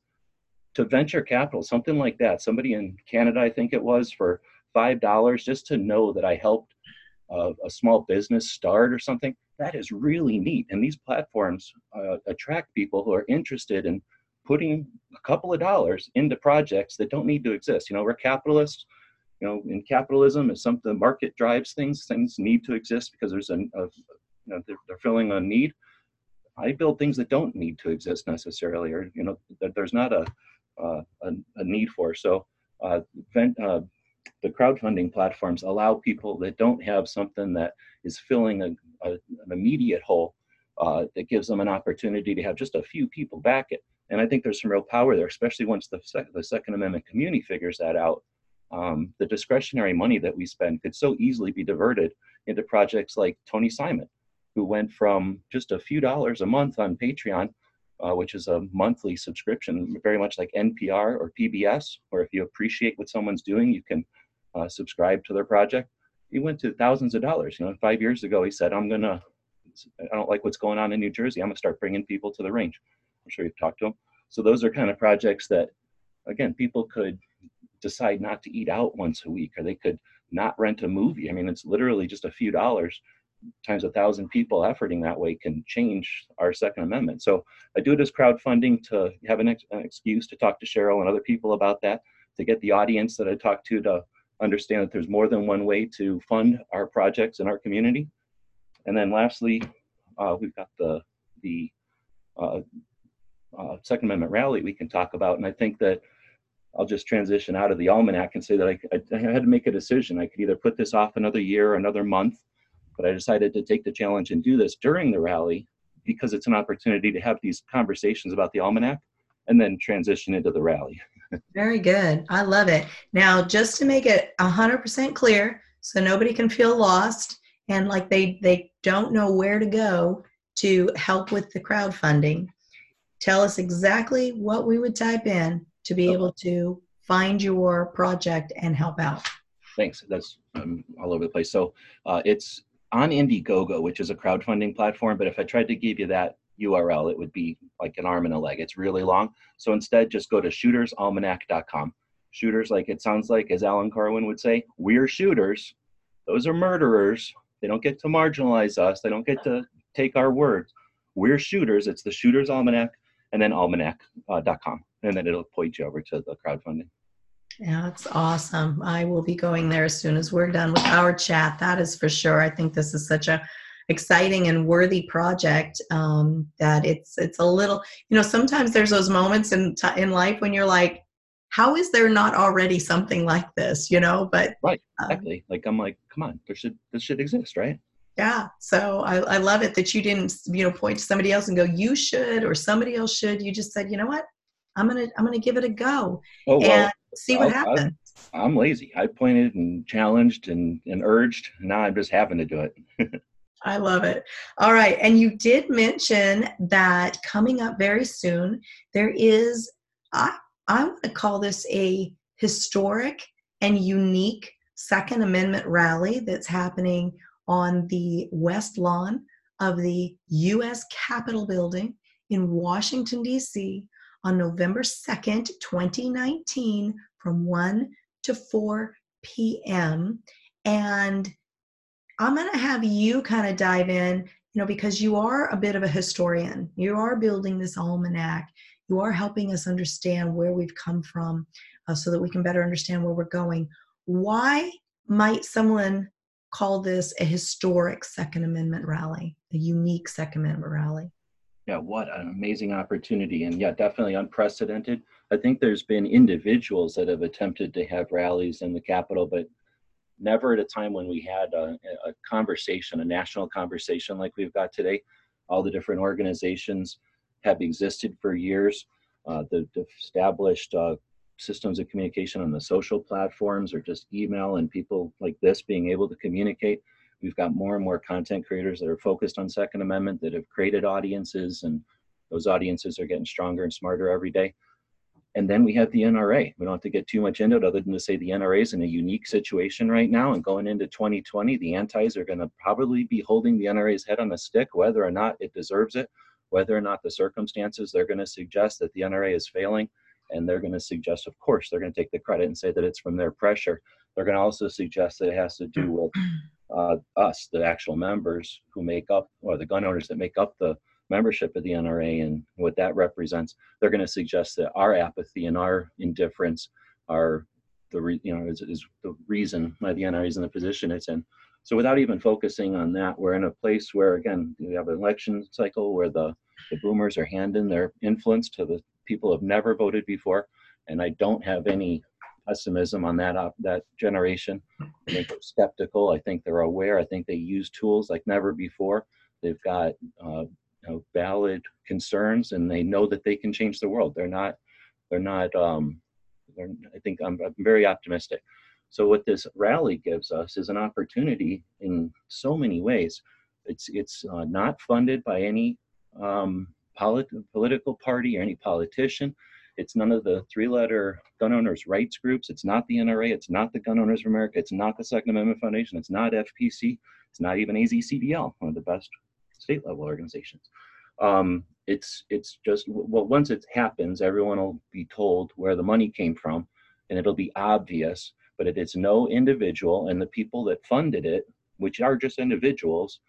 To venture capital, something like that, somebody in Canada, I think it was, for five dollars, just to know that I helped a small business start or something, that is really neat. And these platforms uh, attract people who are interested in putting a couple of dollars into projects that don't need to exist. You know, we're capitalists you know, in capitalism, it's something the market drives things. Things need to exist because there's a, you know, they're, they're, filling a need. I build things that don't need to exist necessarily, or you know, that there's not a uh, a, a, need for. So, uh, vent, uh, the crowdfunding platforms allow people that don't have something that is filling a, a an immediate hole uh, that gives them an opportunity to have just a few people back it. And I think there's some real power there, especially once the, sec- the Second Amendment community figures that out um, the discretionary money that we spend could so easily be diverted into projects like Tony Simon, who went from just a few dollars a month on Patreon, uh, which is a monthly subscription, very much like NPR or PBS, or if you appreciate what someone's doing, you can uh, subscribe to their project. He went to thousands of dollars. You know, five years ago, he said, "I'm gonna, I don't like what's going on in New Jersey. I'm gonna start bringing people to the range." I'm sure you've talked to him. So those are kind of projects that, again, people could decide not to eat out once a week, or they could not rent a movie. I mean, it's literally just a few dollars times a thousand people efforting that way can change our Second Amendment. So I do it as crowdfunding to have an, ex- an, excuse to talk to Cheryl and other people about that, to get the audience that I talk to to understand that there's more than one way to fund our projects in our community. And then lastly, uh, we've got the the uh, uh, Second Amendment rally we can talk about, and I think that I'll just transition out of the almanac and say that I, I, had to make a decision. I could either put this off another year or another month, but I decided to take the challenge and do this during the rally because it's an opportunity to have these conversations about the almanac and then transition into the rally. *laughs* Very good. I love it. Now, just to make it 100% clear so nobody can feel lost and like they, they don't know where to go to help with the crowdfunding, tell us exactly what we would type in to be able to find your project and help out. Thanks. That's um, all over the place. So uh, it's on Indiegogo, which is a crowdfunding platform. But if I tried to give you that URL, it would be like an arm and a leg. It's really long. So instead, just go to shootersalmanac.com. Shooters, like it sounds like, as Alan Korwin would say, we're shooters. Those are murderers. They don't get to marginalize us. They don't get to take our words. We're shooters. It's the Shooters Almanac and then almanac.com. Uh, and then it'll point you over to the crowdfunding. Yeah, that's awesome. I will be going there as soon as we're done with our chat. That is for sure. I think this is such a exciting and worthy project um, that it's it's a little you know sometimes there's those moments in in life when you're like how is there not already something like this? You know, but right, um, exactly. Um, like I'm like, come on, there should this should exist, right? Yeah. So I, I love it that you didn't, you know, point to somebody else and go, you should, or somebody else should. You just said, you know what, I'm gonna I'm gonna give it a go oh, well, and see what I'll, happens. i am lazy. I pointed and challenged and, and urged. Now I'm just having to do it. *laughs* I love it. All right. And you did mention that coming up very soon, there is, I, I want to call this a historic and unique Second Amendment rally that's happening on the west lawn of the U.S. Capitol building in Washington, D.C. on November 2nd, 2019, from 1 to 4 p.m. And I'm going to have you kind of dive in, you know, because you are a bit of a historian. You are building this almanac. You are helping us understand where we've come from uh, so that we can better understand where we're going. Why might someone call this a historic Second Amendment rally, a unique Second Amendment rally? Yeah, what an amazing opportunity. And yeah, definitely unprecedented. I think there's been individuals that have attempted to have rallies in the Capitol, but never at a time when we had a, a, conversation, a national conversation like we've got today. All the different organizations have existed for years. Uh, the, established uh, systems of communication on the social platforms or just email and people like this being able to communicate. We've got more and more content creators that are focused on Second Amendment that have created audiences, and those audiences are getting stronger and smarter every day. And then we have the NRA. We don't have to get too much into it other than to say the NRA is in a unique situation right now. And going into 2020, the antis are going to probably be holding the NRA's head on a stick, whether or not it deserves it, whether or not the circumstances, they're going to suggest that the NRA is failing. And they're going to suggest, of course, they're going to take the credit and say that it's from their pressure. They're going to also suggest that it has to do with uh, us, the actual members who make up, or the gun owners that make up the membership of the NRA and what that represents, they're going to suggest that our apathy and our indifference are the re, you know is, is the reason why the NRA is in the position it's in. So without even focusing on that, we're in a place where again we have an election cycle where the the boomers are handing their influence to the people have never voted before, and I don't have any pessimism on that uh, that generation. I think they're skeptical. I think they're aware. I think they use tools like never before. They've got uh, you know, valid concerns and they know that they can change the world. They're not, they're not, um, they're, I think I'm, I'm very optimistic. So what this rally gives us is an opportunity in so many ways. It's, it's uh, not funded by any um, polit- political party or any politician. It's none of the three letter gun owners' rights groups. It's not the NRA. It's not the Gun Owners of America. It's not the Second Amendment Foundation. It's not FPC. It's not even AZCDL, one of the best state level organizations. Um, it's it's just well once it happens, everyone will be told where the money came from, and it'll be obvious. But it is no individual, and the people that funded it, which are just individuals,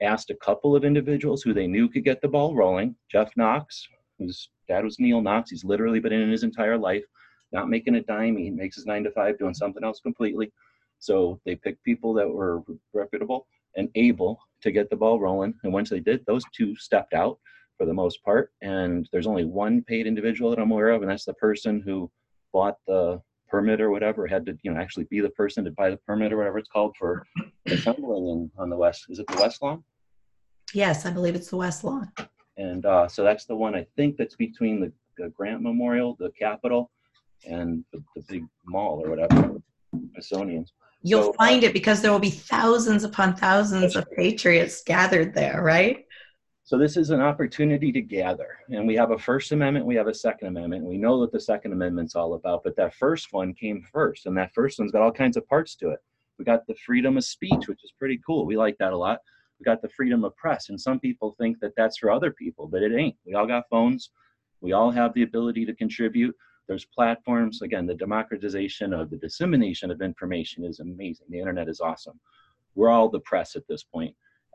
asked a couple of individuals who they knew could get the ball rolling. Jeff Knox, whose dad was Neal Knox, he's literally been in his entire life, not making a dime. He makes his nine to five doing something else completely. So they picked people that were reputable and able to get the ball rolling. And once they did, those two stepped out for the most part. And there's only one paid individual that I'm aware of, and that's the person who bought the permit or whatever, had to, you know, actually be the person to buy the permit or whatever it's called for assembling in, on the west. Is it the West Lawn? Yes, I believe it's the West Lawn. And uh, so that's the one I think that's between the, the Grant Memorial, the Capitol, and the, the big mall or whatever, Smithsonian's. You'll so, find it because there will be thousands upon thousands of patriots gathered there, right? So this is an opportunity to gather. And we have a First Amendment, we have a Second Amendment. We know what the Second Amendment's all about, but that first one came first, and that first one's got all kinds of parts to it. We got the freedom of speech, which is pretty cool. We like that a lot. We got the freedom of press, and some people think that that's for other people, but it ain't. We all got phones. We all have the ability to contribute. There's platforms. Again, the democratization of the dissemination of information is amazing. The internet is awesome. We're all the press at this.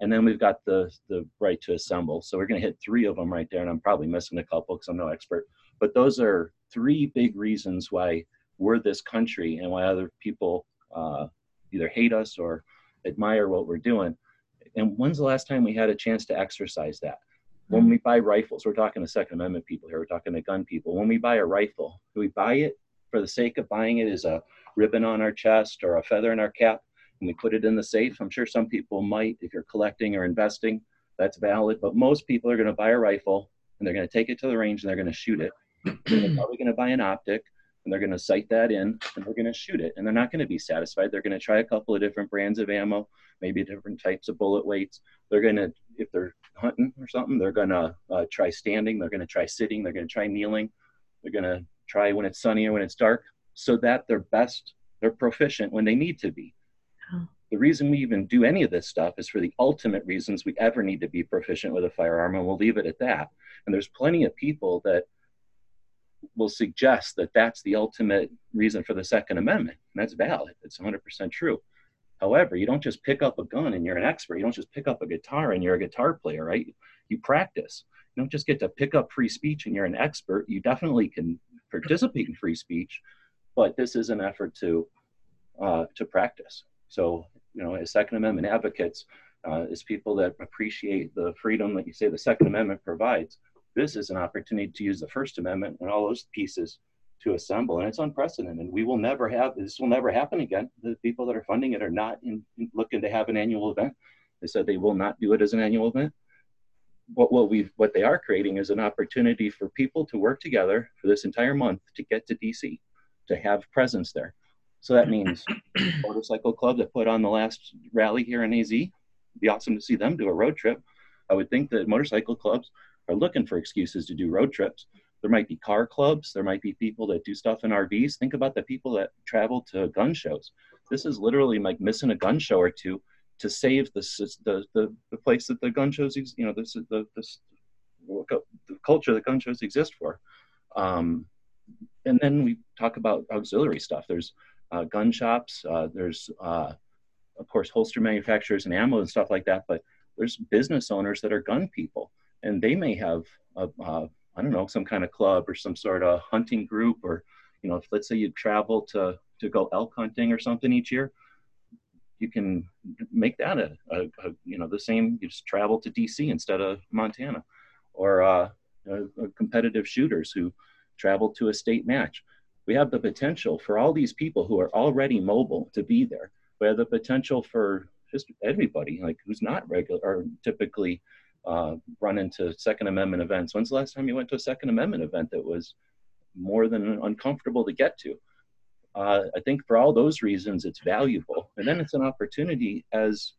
And then we've got the, the right to assemble. So we're going to hit three of them right there. And I'm probably missing a couple because I'm no expert. But those are three big reasons why we're this country and why other people uh, either hate us or admire what we're doing. And when's the last time we had a chance to exercise that? When mm. we buy rifles, we're talking to Second Amendment people here, we're talking to gun people. When we buy a rifle, do we buy it for the sake of buying it is a ribbon on our chest or a feather in our cap and we put it in the safe. I'm sure some people might, if you're collecting or investing, that's valid. But most people are going to buy a rifle and they're going to take it to the range and they're going to shoot it. they're probably going to buy an optic and they're going to sight that in and they're going to shoot it. And they're not going to be satisfied. They're going to try a couple of different brands of ammo, maybe different types of bullet weights. They're going to, if they're hunting or something, they're going to uh, try standing. They're going to try sitting. They're going to try kneeling. They're going to try when it's sunny or when it's dark so that they're best, they're proficient when they need to be. Oh. The reason we even do any of this stuff is for the ultimate reasons we ever need to be proficient with a firearm, and we'll leave it at that. And there's plenty of people that will suggest that that's the ultimate reason for the Second Amendment. And that's valid, it's 100% true. However, you don't just pick up a gun and you're an expert. You don't just pick up a guitar and you're a guitar player, right? You practice. You don't just get to pick up free speech and you're an expert. You definitely can participate in free speech, but this is an effort to uh, to practice. So, you know, as Second Amendment advocates, uh, as people that appreciate the freedom that you say the Second Amendment provides, this is an opportunity to use the First Amendment and all those pieces to assemble, and it's unprecedented. We will never have this will never happen again. The people that are funding it are not in, in looking to have an annual event. They said they will not do it as an annual event. What what we what they are creating is an opportunity for people to work together for this entire month to get to DC, to have presence there. So that means *clears throat* motorcycle club that put on the last rally here in AZ. It'd be awesome to see them do a road trip. I would think that motorcycle clubs are looking for excuses to do road trips. There might be car clubs. There might be people that do stuff in RVs. Think about the people that travel to gun shows. This is literally like missing a gun show or two to save the the the, the place that the gun shows. You know, this is the this the culture that gun shows exist for. Um, and then we talk about auxiliary stuff. There's uh, gun shops. Uh, there's uh, of course holster manufacturers and ammo and stuff like that. But there's business owners that are gun people and they may have a, a I don't know some kind of club or some sort of hunting group or you know if let's say you travel to to go elk hunting or something each year you can make that a, a, a you know the same you just travel to dc instead of montana or uh, competitive shooters who travel to a state match. We have the potential for all these people who are already mobile to be there. We have the potential for just everybody like who's not regular or typically uh, run into Second Amendment events. When's the last time you went to a Second Amendment event that was more than uncomfortable to get to? Uh, I think for all those reasons, it's valuable. And then it's an opportunity as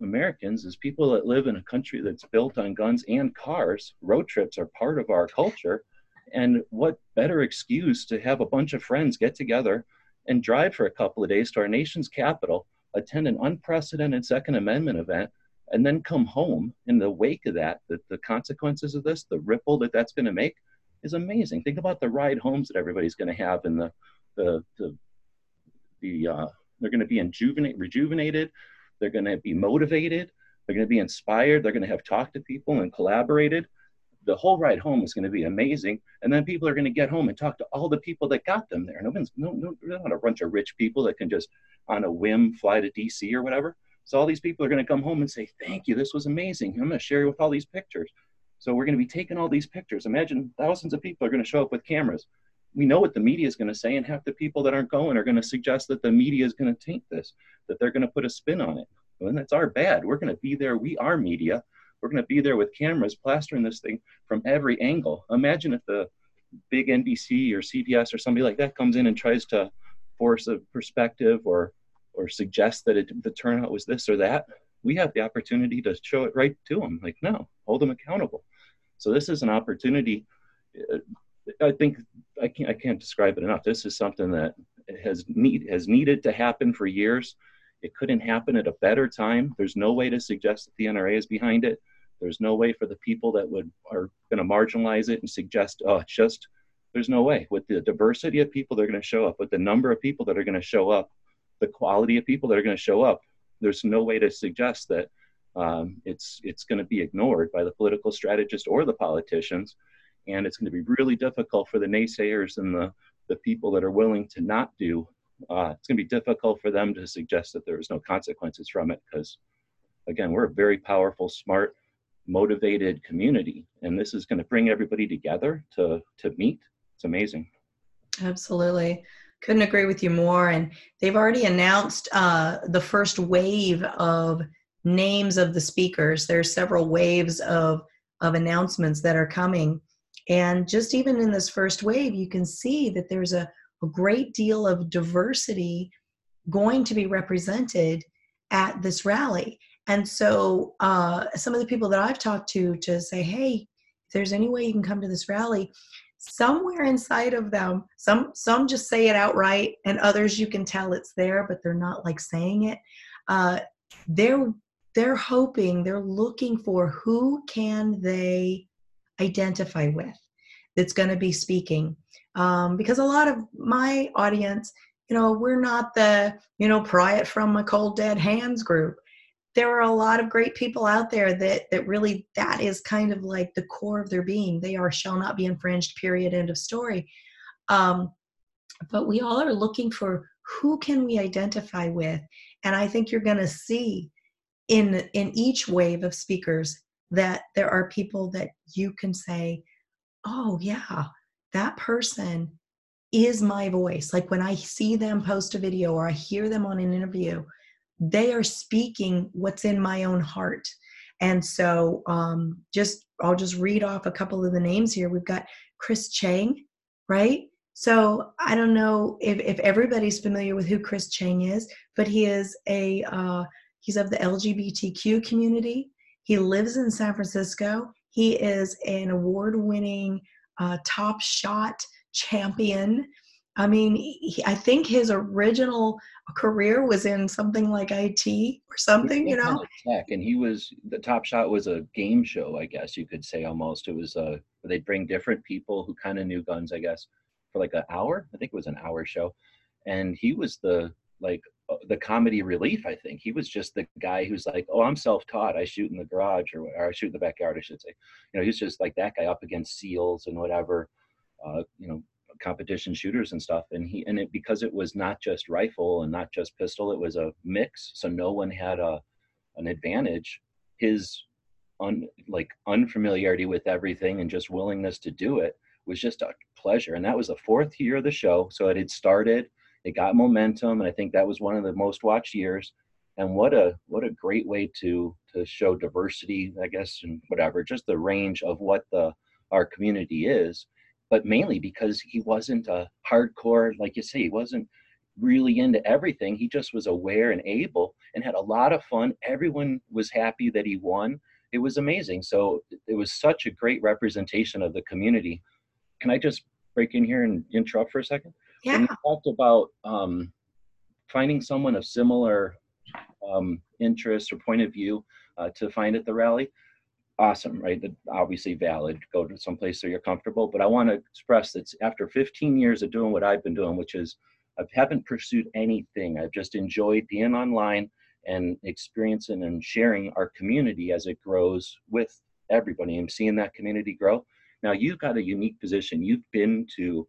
Americans, as people that live in a country that's built on guns and cars, road trips are part of our culture. And what better excuse to have a bunch of friends get together and drive for a couple of days to our nation's capital, attend an unprecedented Second Amendment event, and then come home in the wake of that, the, the consequences of this, the ripple that that's going to make is amazing. Think about the ride homes that everybody's going to have and the, the, the, the uh, they're going to be rejuvenate, rejuvenated. They're going to be motivated. They're going to be inspired. They're going to have talked to people and collaborated. The whole ride home is going to be amazing. And then people are going to get home and talk to all the people that got them there. No one's no, no, not a bunch of rich people that can just on a whim fly to DC or whatever. So all these people are going to come home and say, thank you, this was amazing. I'm going to share you with all these pictures. So we're going to be taking all these pictures. Imagine thousands of people are going to show up with cameras. We know what the media is going to say, and half the people that aren't going are going to suggest that the media is going to taint this, that they're going to put a spin on it. Well, and that's our bad. We're going to be there. We are media. We're going to be there with cameras plastering this thing from every angle. Imagine if the big NBC or CBS or somebody like that comes in and tries to force a perspective or or suggest that it, the turnout was this or that, we have the opportunity to show it right to them. Like, no, hold them accountable. So this is an opportunity. Uh, I think I can't, I can't describe it enough. This is something that has need has needed to happen for years. It couldn't happen at a better time. There's no way to suggest that the NRA is behind it. There's no way for the people that would are going to marginalize it and suggest, oh, it's just. There's no way with the diversity of people that are going to show up, with the number of people that are going to show up the quality of people that are going to show up, there's no way to suggest that um, it's it's going to be ignored by the political strategist or the politicians, and it's going to be really difficult for the naysayers and the the people that are willing to not do. Uh, it's going to be difficult for them to suggest that there is no consequences from it because, again, we're a very powerful, smart, motivated community, and this is going to bring everybody together to to meet. It's amazing. Absolutely. Couldn't agree with you more. And they've already announced uh, the first wave of names of the speakers. There's several waves of, of announcements that are coming. And just even in this first wave, you can see that there's a, a great deal of diversity going to be represented at this rally. And so, uh, some of the people that I've talked to to say, hey, if there's any way you can come to this rally, somewhere inside of them, some some just say it outright, and others you can tell it's there, but they're not like saying it. Uh, they're they're hoping, they're looking for who can they identify with that's going to be speaking, um, because a lot of my audience you know, we're not the, you know, pry it from a cold dead hands group. There are a lot of great people out there that that really that is kind of like the core of their being. They are shall not be infringed. Period. End of story. Um, but we all are looking for who can we identify with, and I think you're going to see in in each wave of speakers that there are people that you can say, oh yeah, that person is my voice. Like when I see them post a video or I hear them on an interview, they are speaking what's in my own heart. And so, um, just I'll just read off a couple of the names here. We've got Chris Chang, right? So I don't know if, if everybody's familiar with who Chris Chang is, but he is a uh, he's of the LGBTQ community. He lives in San Francisco. He is an award-winning uh, top shot champion. I mean, he, I think his original career was in something like IT or something, you know. Tech, and he was the Top Shot was a game show, I guess you could say almost. It was uh, they'd bring different people who kind of knew guns, I guess, for like an hour. I think it was an hour show, and he was the like uh, the comedy relief. I think he was just the guy who's like, oh, I'm self-taught. I shoot in the garage or, or I shoot in the backyard, I should say. You know, he's just like that guy up against seals and whatever uh, you know competition shooters and stuff and he and it because it was not just rifle and not just pistol it was a mix so no one had a an advantage. His un like unfamiliarity with everything and just willingness to do it was just a pleasure and that was the fourth year of the show so it had started it got momentum and i think that was one of the most watched years. And what a what a great way to to show diversity i guess and whatever just the range of what the our community is but mainly because he wasn't a hardcore, like you say, he wasn't really into everything. He just was aware and able and had a lot of fun. Everyone was happy that he won. It was amazing. So it was such a great representation of the community. Can I just break in here and interrupt for a second? Yeah. When you talked about um, finding someone of similar um, interest or point of view uh, to find at the rally, awesome, right? obviously valid. Go to some place so you're comfortable. But I want to express that after 15 years of doing what I've been doing, which is I haven't pursued anything. I've just enjoyed being online and experiencing and sharing our community as it grows with everybody and seeing that community grow. Now you've got a unique position. You've been to,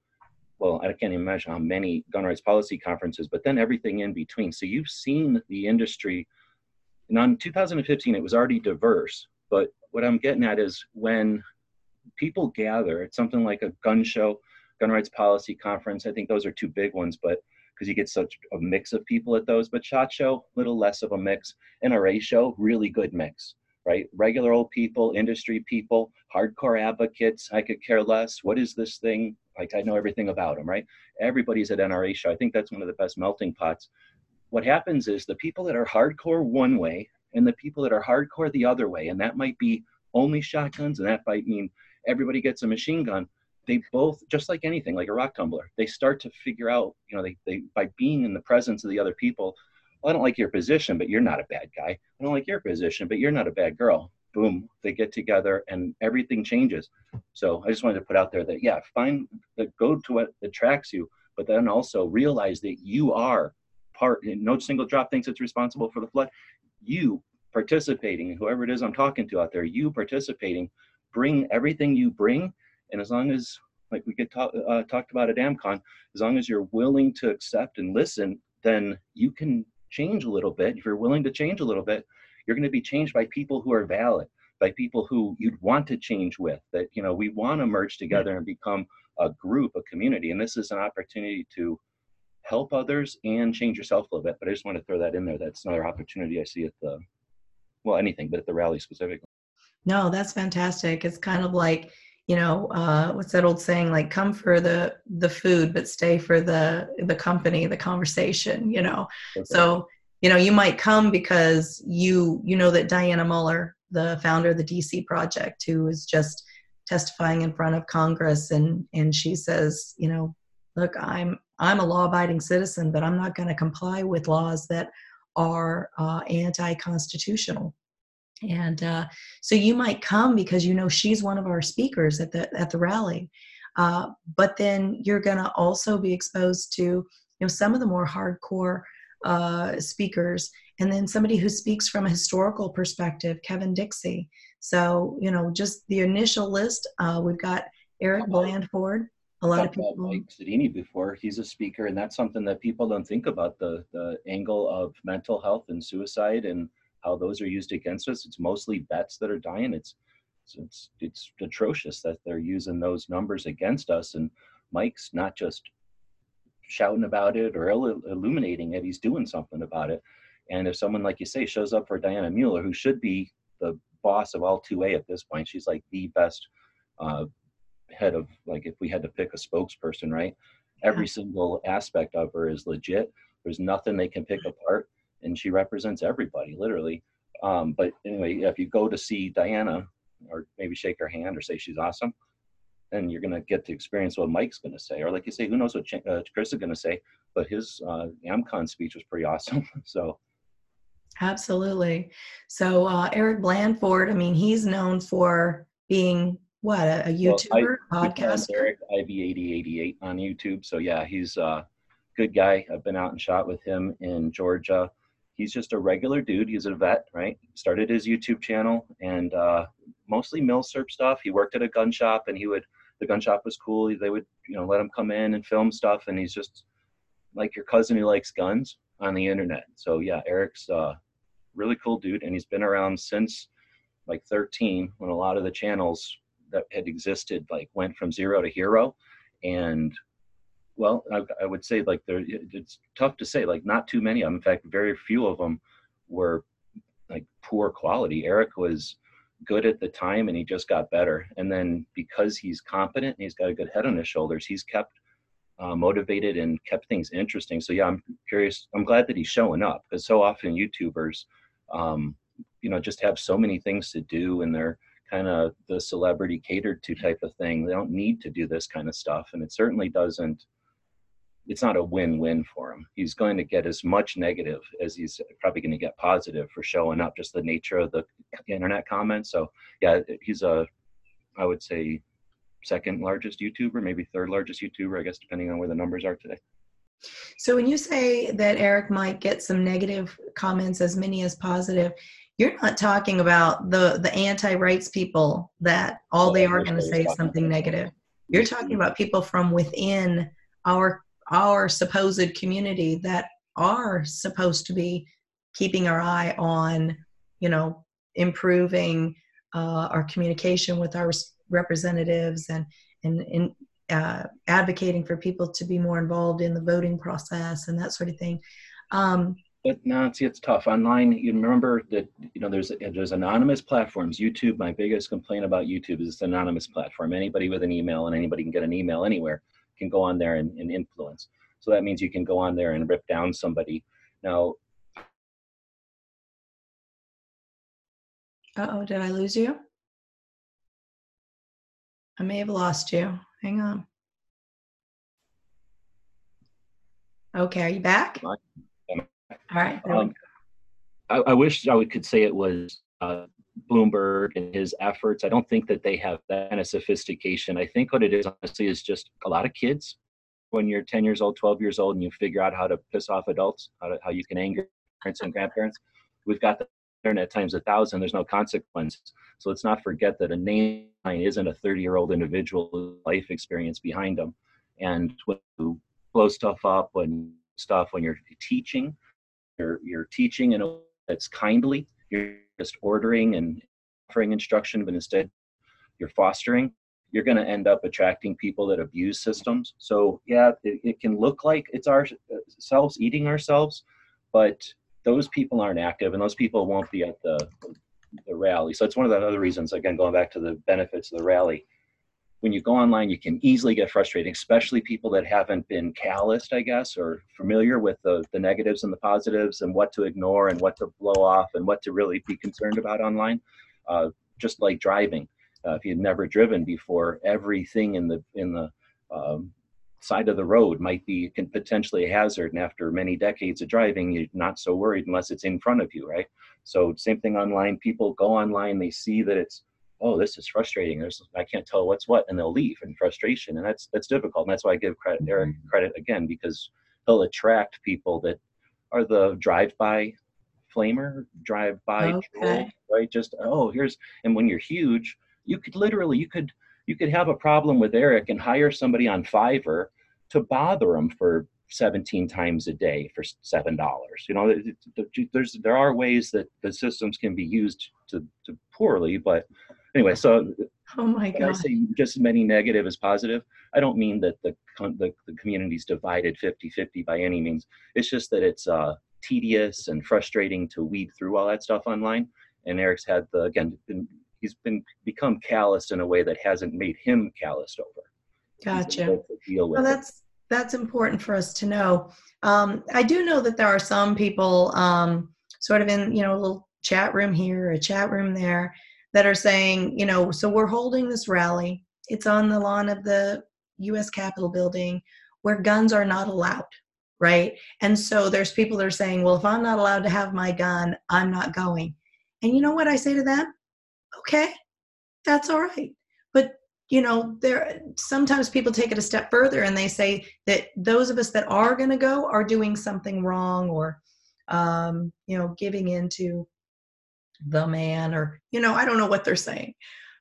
well, I can't even imagine how many gun rights policy conferences, but then everything in between. So you've seen the industry. And on 2015, it was already diverse, but what I'm getting at is when people gather, it's something like a gun show, gun rights policy conference, I think those are two big ones, but because you get such a mix of people at those. But SHOT Show, little less of a mix. NRA show, really good mix, right? Regular old people, industry people, hardcore advocates. I could care less. What is this thing? Like I know everything about them, right? Everybody's at NRA show. I think that's one of the best melting pots. What happens is the people that are hardcore one way and the people that are hardcore the other way. And that might be only shotguns, and that might mean everybody gets a machine gun. They both, just like anything, like a rock tumbler, they start to figure out, you know, they, they by being in the presence of the other people, well, I don't like your position, but you're not a bad guy. I don't like your position, but you're not a bad girl. Boom, they get together and everything changes. So I just wanted to put out there that, yeah, find that go to what attracts you, but then also realize that you are part, no single drop thinks it's responsible for the flood you participating, whoever it is I'm talking to out there, you participating, bring everything you bring. And as long as, like we get talk, uh, talked about at AmCon, as long as you're willing to accept and listen, then you can change a little bit. If you're willing to change a little bit, you're going to be changed by people who are valid, by people who you'd want to change with. That you know we want to merge together and become a group, a community, and this is an opportunity to help others and change yourself a little bit. But I just want to throw that in there. That's another opportunity I see at the, well, anything, but at the rally specifically. No, that's fantastic. It's kind of like, you know, uh, what's that old saying? Like, come for the the food, but stay for the the company, the conversation. You know, okay. so you know you might come because you you know that Dianna Muller, the founder of the DC Project, who is just testifying in front of Congress, and and she says, you know, look, I'm I'm a law-abiding citizen, but I'm not going to comply with laws that are uh, anti-constitutional. And uh, so you might come because you know she's one of our speakers at the at the rally uh, but then you're going to also be exposed to you know some of the more hardcore uh, speakers and then somebody who speaks from a historical perspective kevin dixie. So you know just the initial list uh, we've got eric blandford a lot of people Mike Sodini before he's a speaker and that's something that people don't think about the the angle of mental health and suicide and how those are used against us. It's mostly vets that are dying. It's it's it's atrocious that they're using those numbers against us. And Mike's not just shouting about it or illuminating it; he's doing something about it. And if someone like you say shows up for Dianna Muller, who should be the boss of all 2A at this point, she's like the best uh, head of like if we had to pick a spokesperson, right? Every single aspect of her is legit. There's nothing they can pick apart and she represents everybody literally. Um, but anyway, if you go to see Dianna or maybe shake her hand or say she's awesome, then you're going to get to experience what Mike's going to say. Or like you say, who knows what Ch- uh, Chris is going to say, but his uh, AmCon speech was pretty awesome. *laughs* so. Absolutely. So uh, Eric Blandford, I mean, he's known for being what a, a YouTuber, well, I, podcaster. Eric IV8888 on YouTube. So yeah, he's a good guy. I've been out and shot with him in Georgia he's just a regular dude. He's a vet, right? Started his YouTube channel and uh, mostly milsurp stuff. He worked at a gun shop, and he would the gun shop was cool. They would you know let him come in and film stuff, and he's just like your cousin who likes guns on the internet. So yeah, Eric's uh, really cool dude, and he's been around since like 13 when a lot of the channels that had existed like went from zero to hero and well, I, I, would say like there, it's tough to say. Like not too many of them. In fact, very few of them were like poor quality. Eric was good at the time, and he just got better. And then because he's competent and he's got a good head on his shoulders, he's kept uh, motivated and kept things interesting. So yeah, I'm curious. I'm glad that he's showing up because so often YouTubers, um, you know, just have so many things to do, and they're kind of the celebrity catered to mm-hmm. type of thing. They don't need to do this kind of stuff, and it certainly doesn't it's not a win-win for him. He's going to get as much negative as he's probably going to get positive for showing up. Just the nature of the internet comments. So yeah, he's a, I would say, second largest YouTuber, maybe third largest YouTuber, I guess, depending on where the numbers are today. So when you say that Eric might get some negative comments, as many as positive, you're not talking about the the anti-rights people that all they are going to say is something negative. You're talking about people from within our our supposed community that are supposed to be keeping our eye on you know improving uh, our communication with our representatives and and, and uh, advocating for people to be more involved in the voting process and that sort of thing um, but now see it's tough online you remember that you know there's there's anonymous platforms youtube my biggest complaint about youtube is it's an anonymous platform anybody with an email and anybody can get an email anywhere can go on there and, and influence. So that means you can go on there and rip down somebody. Now, oh, did I lose you? I may have lost you. Hang on. Okay, are you back? Right. Um, I, I, wish I could say it was uh, Bloomberg and his efforts. I don't think that they have that kind of sophistication. I think what it is, honestly, is just a lot of kids when you're 10 years old, 12 years old, and you figure out how to piss off adults, how, to, how you can anger parents and grandparents. We've got the internet times a thousand. There's no consequences. So let's not forget that a name isn't a 30 year old individual life experience behind them. And when you blow stuff up, when stuff, when you're teaching, you're, you're teaching in a way that's kindly, you're just ordering and offering instruction, but instead you're fostering. you're going to end up attracting people that abuse systems. So yeah, it, it can look like it's ourselves eating ourselves, but those people aren't active, and those people won't be at the the rally. So it's one of the other reasons. Again, going back to the benefits of the rally when you go online, you can easily get frustrated, especially people that haven't been calloused, I guess, or familiar with the, the negatives and the positives and what to ignore and what to blow off and what to really be concerned about online. Uh, just like driving. Uh, if you've never driven before, everything in the in the um, side of the road might be can potentially a hazard. And after many decades of driving, you're not so worried unless it's in front of you, right? So same thing online. People go online, they see that it's oh, this is frustrating. There's I can't tell what's what, and they'll leave in frustration, and that's that's difficult. And that's why I give credit Eric mm-hmm. credit again because he'll attract people that are the drive-by flamer, drive-by okay. troll, right? Just oh, here's and when you're huge, you could literally you could you could have a problem with Eric and hire somebody on Fiverr to bother him for 17 times a day for seven dollars you know there's there are ways that the systems can be used to, to poorly but anyway, so oh my god, I say just as many negative as positive. I don't mean that the the, the community's divided 50-50 by any means. It's just that it's uh, tedious and frustrating to weed through all that stuff online. And Eric's had the again been, he's been become callous in a way that hasn't made him calloused over. Gotcha. Deal with well, that's that's important for us to know. Um, I do know that there are some people um, sort of in you know a little chat room here, a chat room there, that are saying, you know, so we're holding this rally. It's on the lawn of the US Capitol building where guns are not allowed, right? And so there's people that are saying, well, if I'm not allowed to have my gun, I'm not going. And you know what I say to them? Okay, that's all right. But you know, there sometimes people take it a step further and they say that those of us that are going to go are doing something wrong or um, you know, giving into the man or you know i don't know what they're saying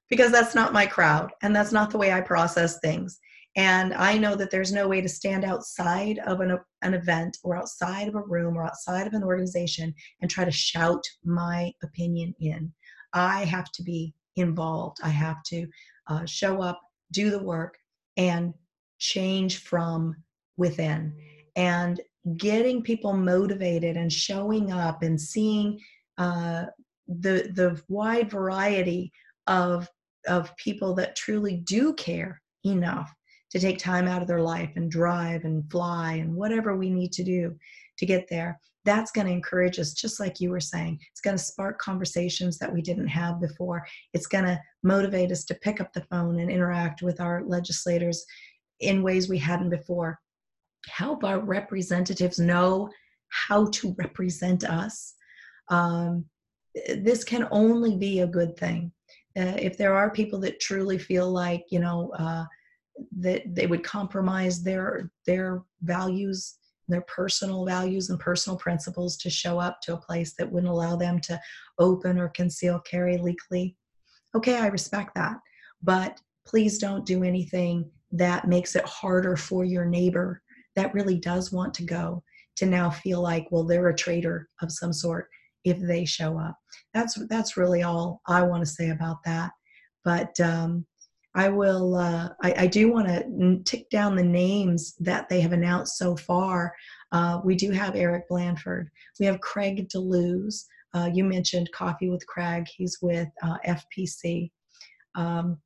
because that's not my crowd and that's not the way i process things. And i know that there's no way to stand outside of an, an event or outside of a room or outside of an organization and try to shout my opinion in. I have to be involved. I have to uh, show up do the work and change from within. And getting people motivated and showing up and seeing uh, the the wide variety of of people that truly do care enough to take time out of their life and drive and fly and whatever we need to do to get there. That's going to encourage us just like you were saying. It's going to spark conversations that we didn't have before. It's going to motivate us to pick up the phone and interact with our legislators in ways we hadn't before. Help our representatives know how to represent us. Um, this can only be a good thing. Uh, if there are people that truly feel like you know uh, that they would compromise their their values, their personal values and personal principles to show up to a place that wouldn't allow them to open or conceal carry legally, okay, I respect that. But please don't do anything that makes it harder for your neighbor that really does want to go to now feel like well they're a traitor of some sort if they show up. That's that's really all I want to say about that. But um, I will. Uh, I, I, do want to tick down the names that they have announced so far. Uh, we do have Eric Blandford. We have Craig DeLuz. Uh, you mentioned Coffee with Craig. He's with uh, FPC. Um,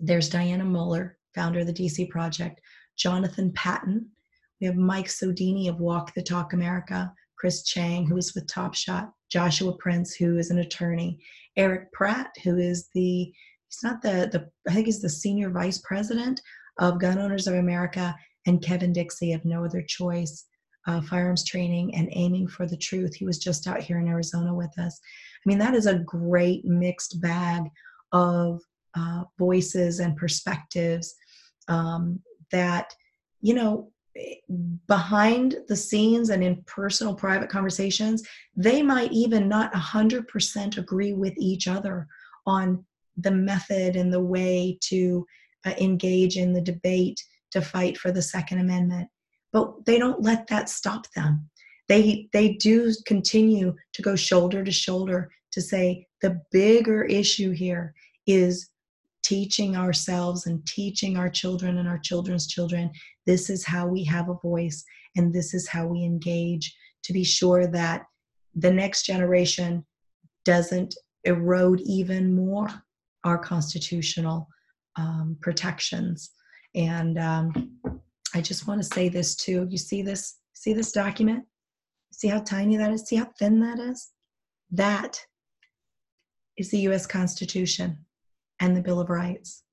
there's Dianna Muller, founder of the DC Project. Jonathan Patton. We have Mike Sodini of Walk the Talk America. Chris Chang, who is with Top Shot, Joshua Prince, who is an attorney, Erich Pratt, who is the he's not the the I think he's the senior vice president of Gun Owners of America, and Kevin Dixie of No Other Choice, uh, Firearms Training and Aiming for the Truth. He was just out here in Arizona with us. I mean, that is a great mixed bag of uh, voices and perspectives um, that you know behind the scenes and in personal private conversations they might even not 100% agree with each other on the method and the way to uh, engage in the debate to fight for the second amendment. But they don't let that stop them. They they do continue to go shoulder to shoulder to say the bigger issue here is teaching ourselves and teaching our children and our children's children this is how we have a voice and this is how we engage to be sure that the next generation doesn't erode even more our constitutional um, protections. And um, I just want to say this too. You see this? See this document? See how tiny that is? See how thin that is? That is the US Constitution and the Bill of Rights.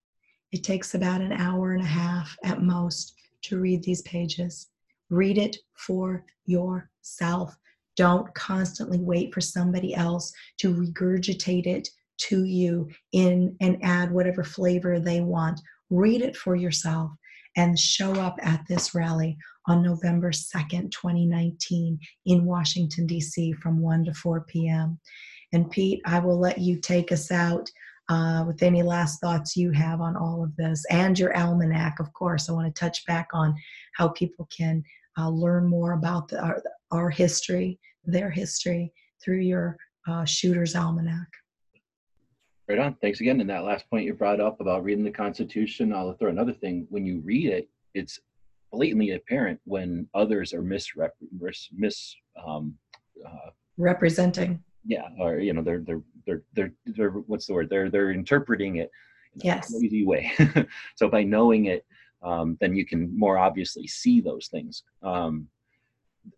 It takes about an hour and a half at most to read these pages. Read it for yourself. Don't constantly wait for somebody else to regurgitate it to you in and add whatever flavor they want. Read it for yourself and show up at this rally on November 2nd, 2019, in Washington, D.C., from 1 to 4 p.m. And Pete, I will let you take us out uh, with any last thoughts you have on all of this and your almanac, of course. I want to touch back on how people can uh, learn more about the, our, our, history, their history, through your uh, Shooter's Almanac. Right on. Thanks again. And that last point you brought up about reading the Constitution, I'll throw another thing. When you read it, it's blatantly apparent when others are misrep- mis, um, uh, representing. Yeah, or you know, they're they're they're they're, they're what's the word? They're they're interpreting it in yes. a crazy way. *laughs* so by knowing it, um, then you can more obviously see those things. Um,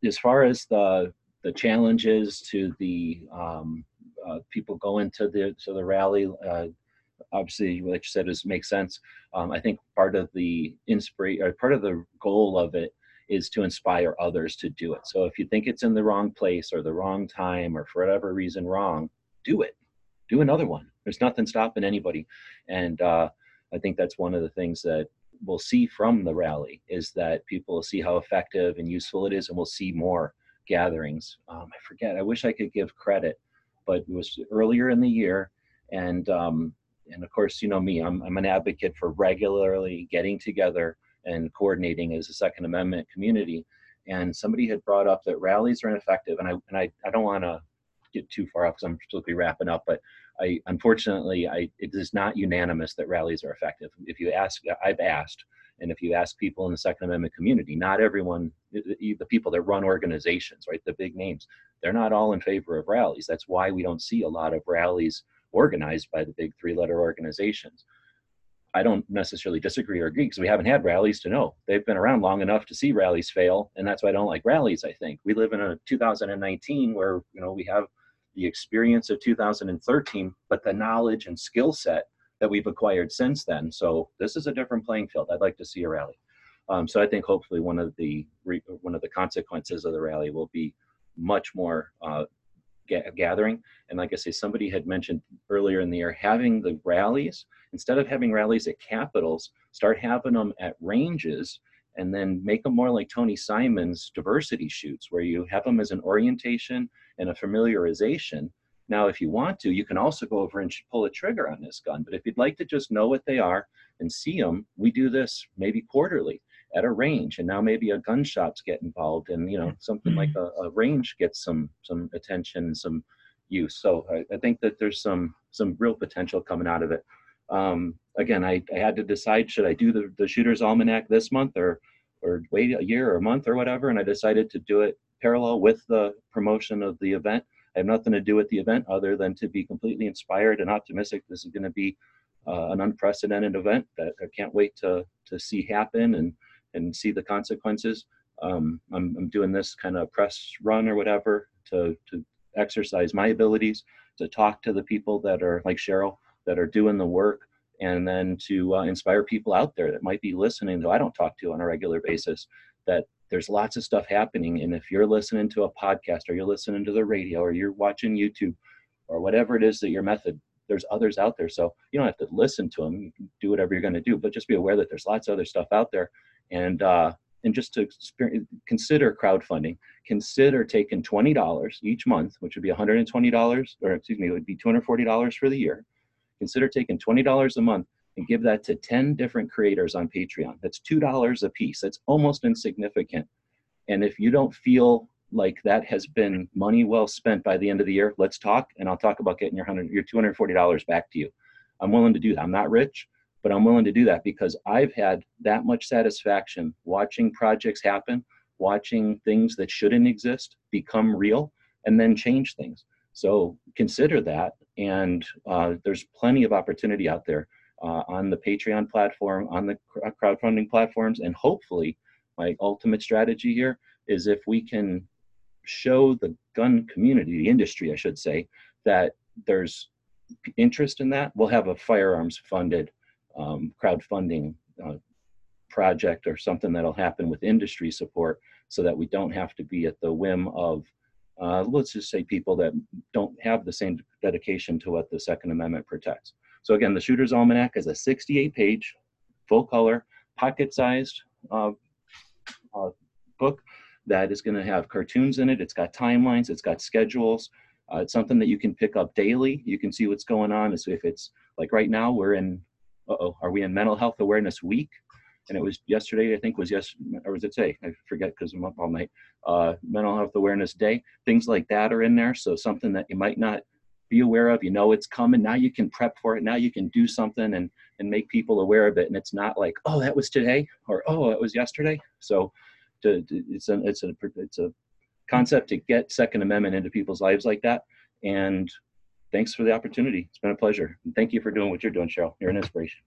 as far as the the challenges to the um, uh, people going to the to the rally. Uh, obviously, like you said, is makes sense. Um, I think part of the inspiration, or part of the goal of it, is to inspire others to do it. So if you think it's in the wrong place or the wrong time or for whatever reason wrong, do it. Do another one. There's nothing stopping anybody, and uh, I think that's one of the things that we'll see from the rally is that people will see how effective and useful it is, and we'll see more gatherings. Um, I forget. I wish I could give credit but it was earlier in the year. And um, and of course, you know me, I'm, I'm an advocate for regularly getting together and coordinating as a Second Amendment community. And somebody had brought up that rallies are ineffective, and I and I, I don't want to get too far off because I'm be wrapping up, but I unfortunately I it is not unanimous that rallies are effective. If you ask, I've asked, and if you ask people in the Second Amendment community, not everyone, the people that run organizations, right, the big names, they're not all in favor of rallies. That's why we don't see a lot of rallies organized by the big three letter organizations. I don't necessarily disagree or agree because we haven't had rallies to know. They've been around long enough to see rallies fail, and that's why I don't like rallies. I think we live in a 2019 where you know we have the experience of 2013, but the knowledge and skill set that we've acquired since then. So this is a different playing field. I'd like to see a rally. Um, so I think hopefully one of the one of the consequences of the rally will be much more uh, ga- gathering. And like I say, somebody had mentioned earlier in the year, having the rallies instead of having rallies at capitals, start having them at ranges, and then make them more like Tony Simon's diversity shoots, where you have them as an orientation and a familiarization now, if you want to, you can also go over and pull a trigger on this gun. But if you'd like to just know what they are and see them, we do this maybe quarterly at a range. And now maybe a gun shops get involved and, you know, something like mm-hmm. a, a range gets some, some attention and some use. So I, I, think that there's some, some real potential coming out of it. Um, again, I, I had to decide, should I do the, the Shooter's Almanac this month or, or wait a year or a month or whatever? And I decided to do it parallel with the promotion of the event. I have nothing to do with the event other than to be completely inspired and optimistic. This is going to be uh, an unprecedented event that I can't wait to to see happen and and see the consequences. Um, I'm, I'm doing this kind of press run or whatever to to exercise my abilities to talk to the people that are like Cheryl that are doing the work and then to uh, inspire people out there that might be listening that I don't talk to on a regular basis that there's lots of stuff happening. And if you're listening to a podcast or you're listening to the radio or you're watching YouTube or whatever it is that your method, there's others out there. So you don't have to listen to them. Do whatever you're going to do, but just be aware that there's lots of other stuff out there. And, uh, and just to consider crowdfunding, consider taking $20 each month, which would be $120, or excuse me, it would be $240 for the year. Consider taking $20 a month and give that to 10 different creators on Patreon. That's $2 a piece. That's almost insignificant. And if you don't feel like that has been money well spent by the end of the year, let's talk and I'll talk about getting your 100 your $240 back to you. I'm willing to do that. I'm not rich, but I'm willing to do that because I've had that much satisfaction watching projects happen, watching things that shouldn't exist become real, and then change things. So consider that. And uh, there's plenty of opportunity out there uh, on the Patreon platform, on the uh, crowdfunding platforms, and hopefully, my ultimate strategy here is if we can show the gun community, the industry, I should say, that there's interest in that, we'll have a firearms funded um, crowdfunding uh, project or something that'll happen with industry support so that we don't have to be at the whim of uh, let's just say people that don't have the same dedication to what the second amendment protects. So again the shooter's almanac is a 68 page full color pocket sized uh, uh, book that is going to have cartoons in it. It's got timelines it's got schedules. Uh, it's something that you can pick up daily. You can see what's going on. So if it's like right now we're in uh-oh are we in mental health awareness week and it was yesterday, I think was yes, or was it today? I forget because I'm up all night. Uh, Mental Health Awareness Day, things like that are in there. So something that you might not be aware of, you know it's coming. Now you can prep for it. Now you can do something and and make people aware of it. And it's not like, oh, that was today, or oh, it was yesterday. So to, to, it's a it's a it's a concept to get Second Amendment into people's lives like that. And thanks for the opportunity. It's been a pleasure. And thank you for doing what you're doing, Cheryl. You're an inspiration.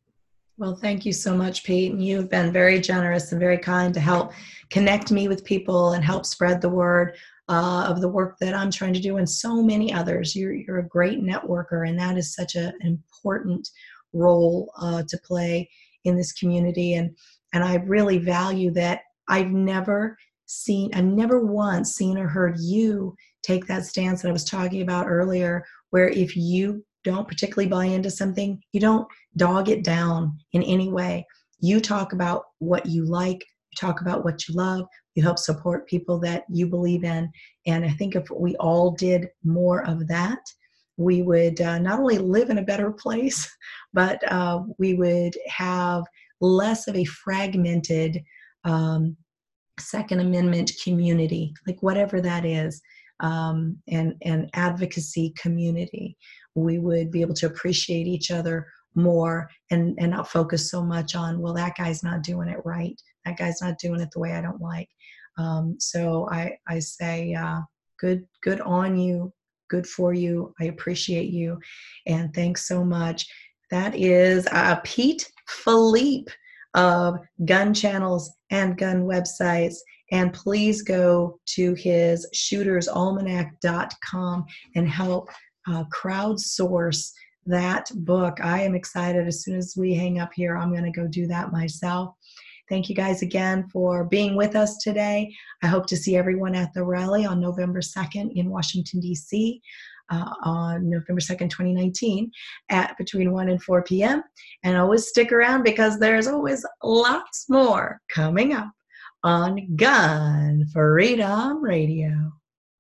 Well, thank you so much, Pete. And you've been very generous and very kind to help connect me with people and help spread the word uh, of the work that I'm trying to do and so many others. You're, you're a great networker, and that is such a, an important role uh, to play in this community. And, and I really value that I've never seen, I've never once seen or heard you take that stance that I was talking about earlier, where if you don't particularly buy into something, you don't dog it down in any way. You talk about what you like, you talk about what you love, you help support people that you believe in. And I think if we all did more of that, we would uh, not only live in a better place, *laughs* but uh, we would have less of a fragmented um, Second Amendment community, like whatever that is, um, and, and advocacy community we would be able to appreciate each other more and and not focus so much on well that guy's not doing it right. That guy's not doing it the way i don't like. Um, so i i say uh, good good on you good for you. I appreciate you and thanks so much. That is uh, pete philippe of gun channels and gun websites. And please go to his shootersalmanac.com and help uh, crowdsource that book. I am excited. As soon as we hang up here, I'm going to go do that myself. Thank you guys again for being with us today. I hope to see everyone at the rally on November 2nd in Washington, D.C. Uh, on November 2nd, 2019, at between 1 and 4 p.m. And always stick around because there's always lots more coming up on Gun Freedom Radio.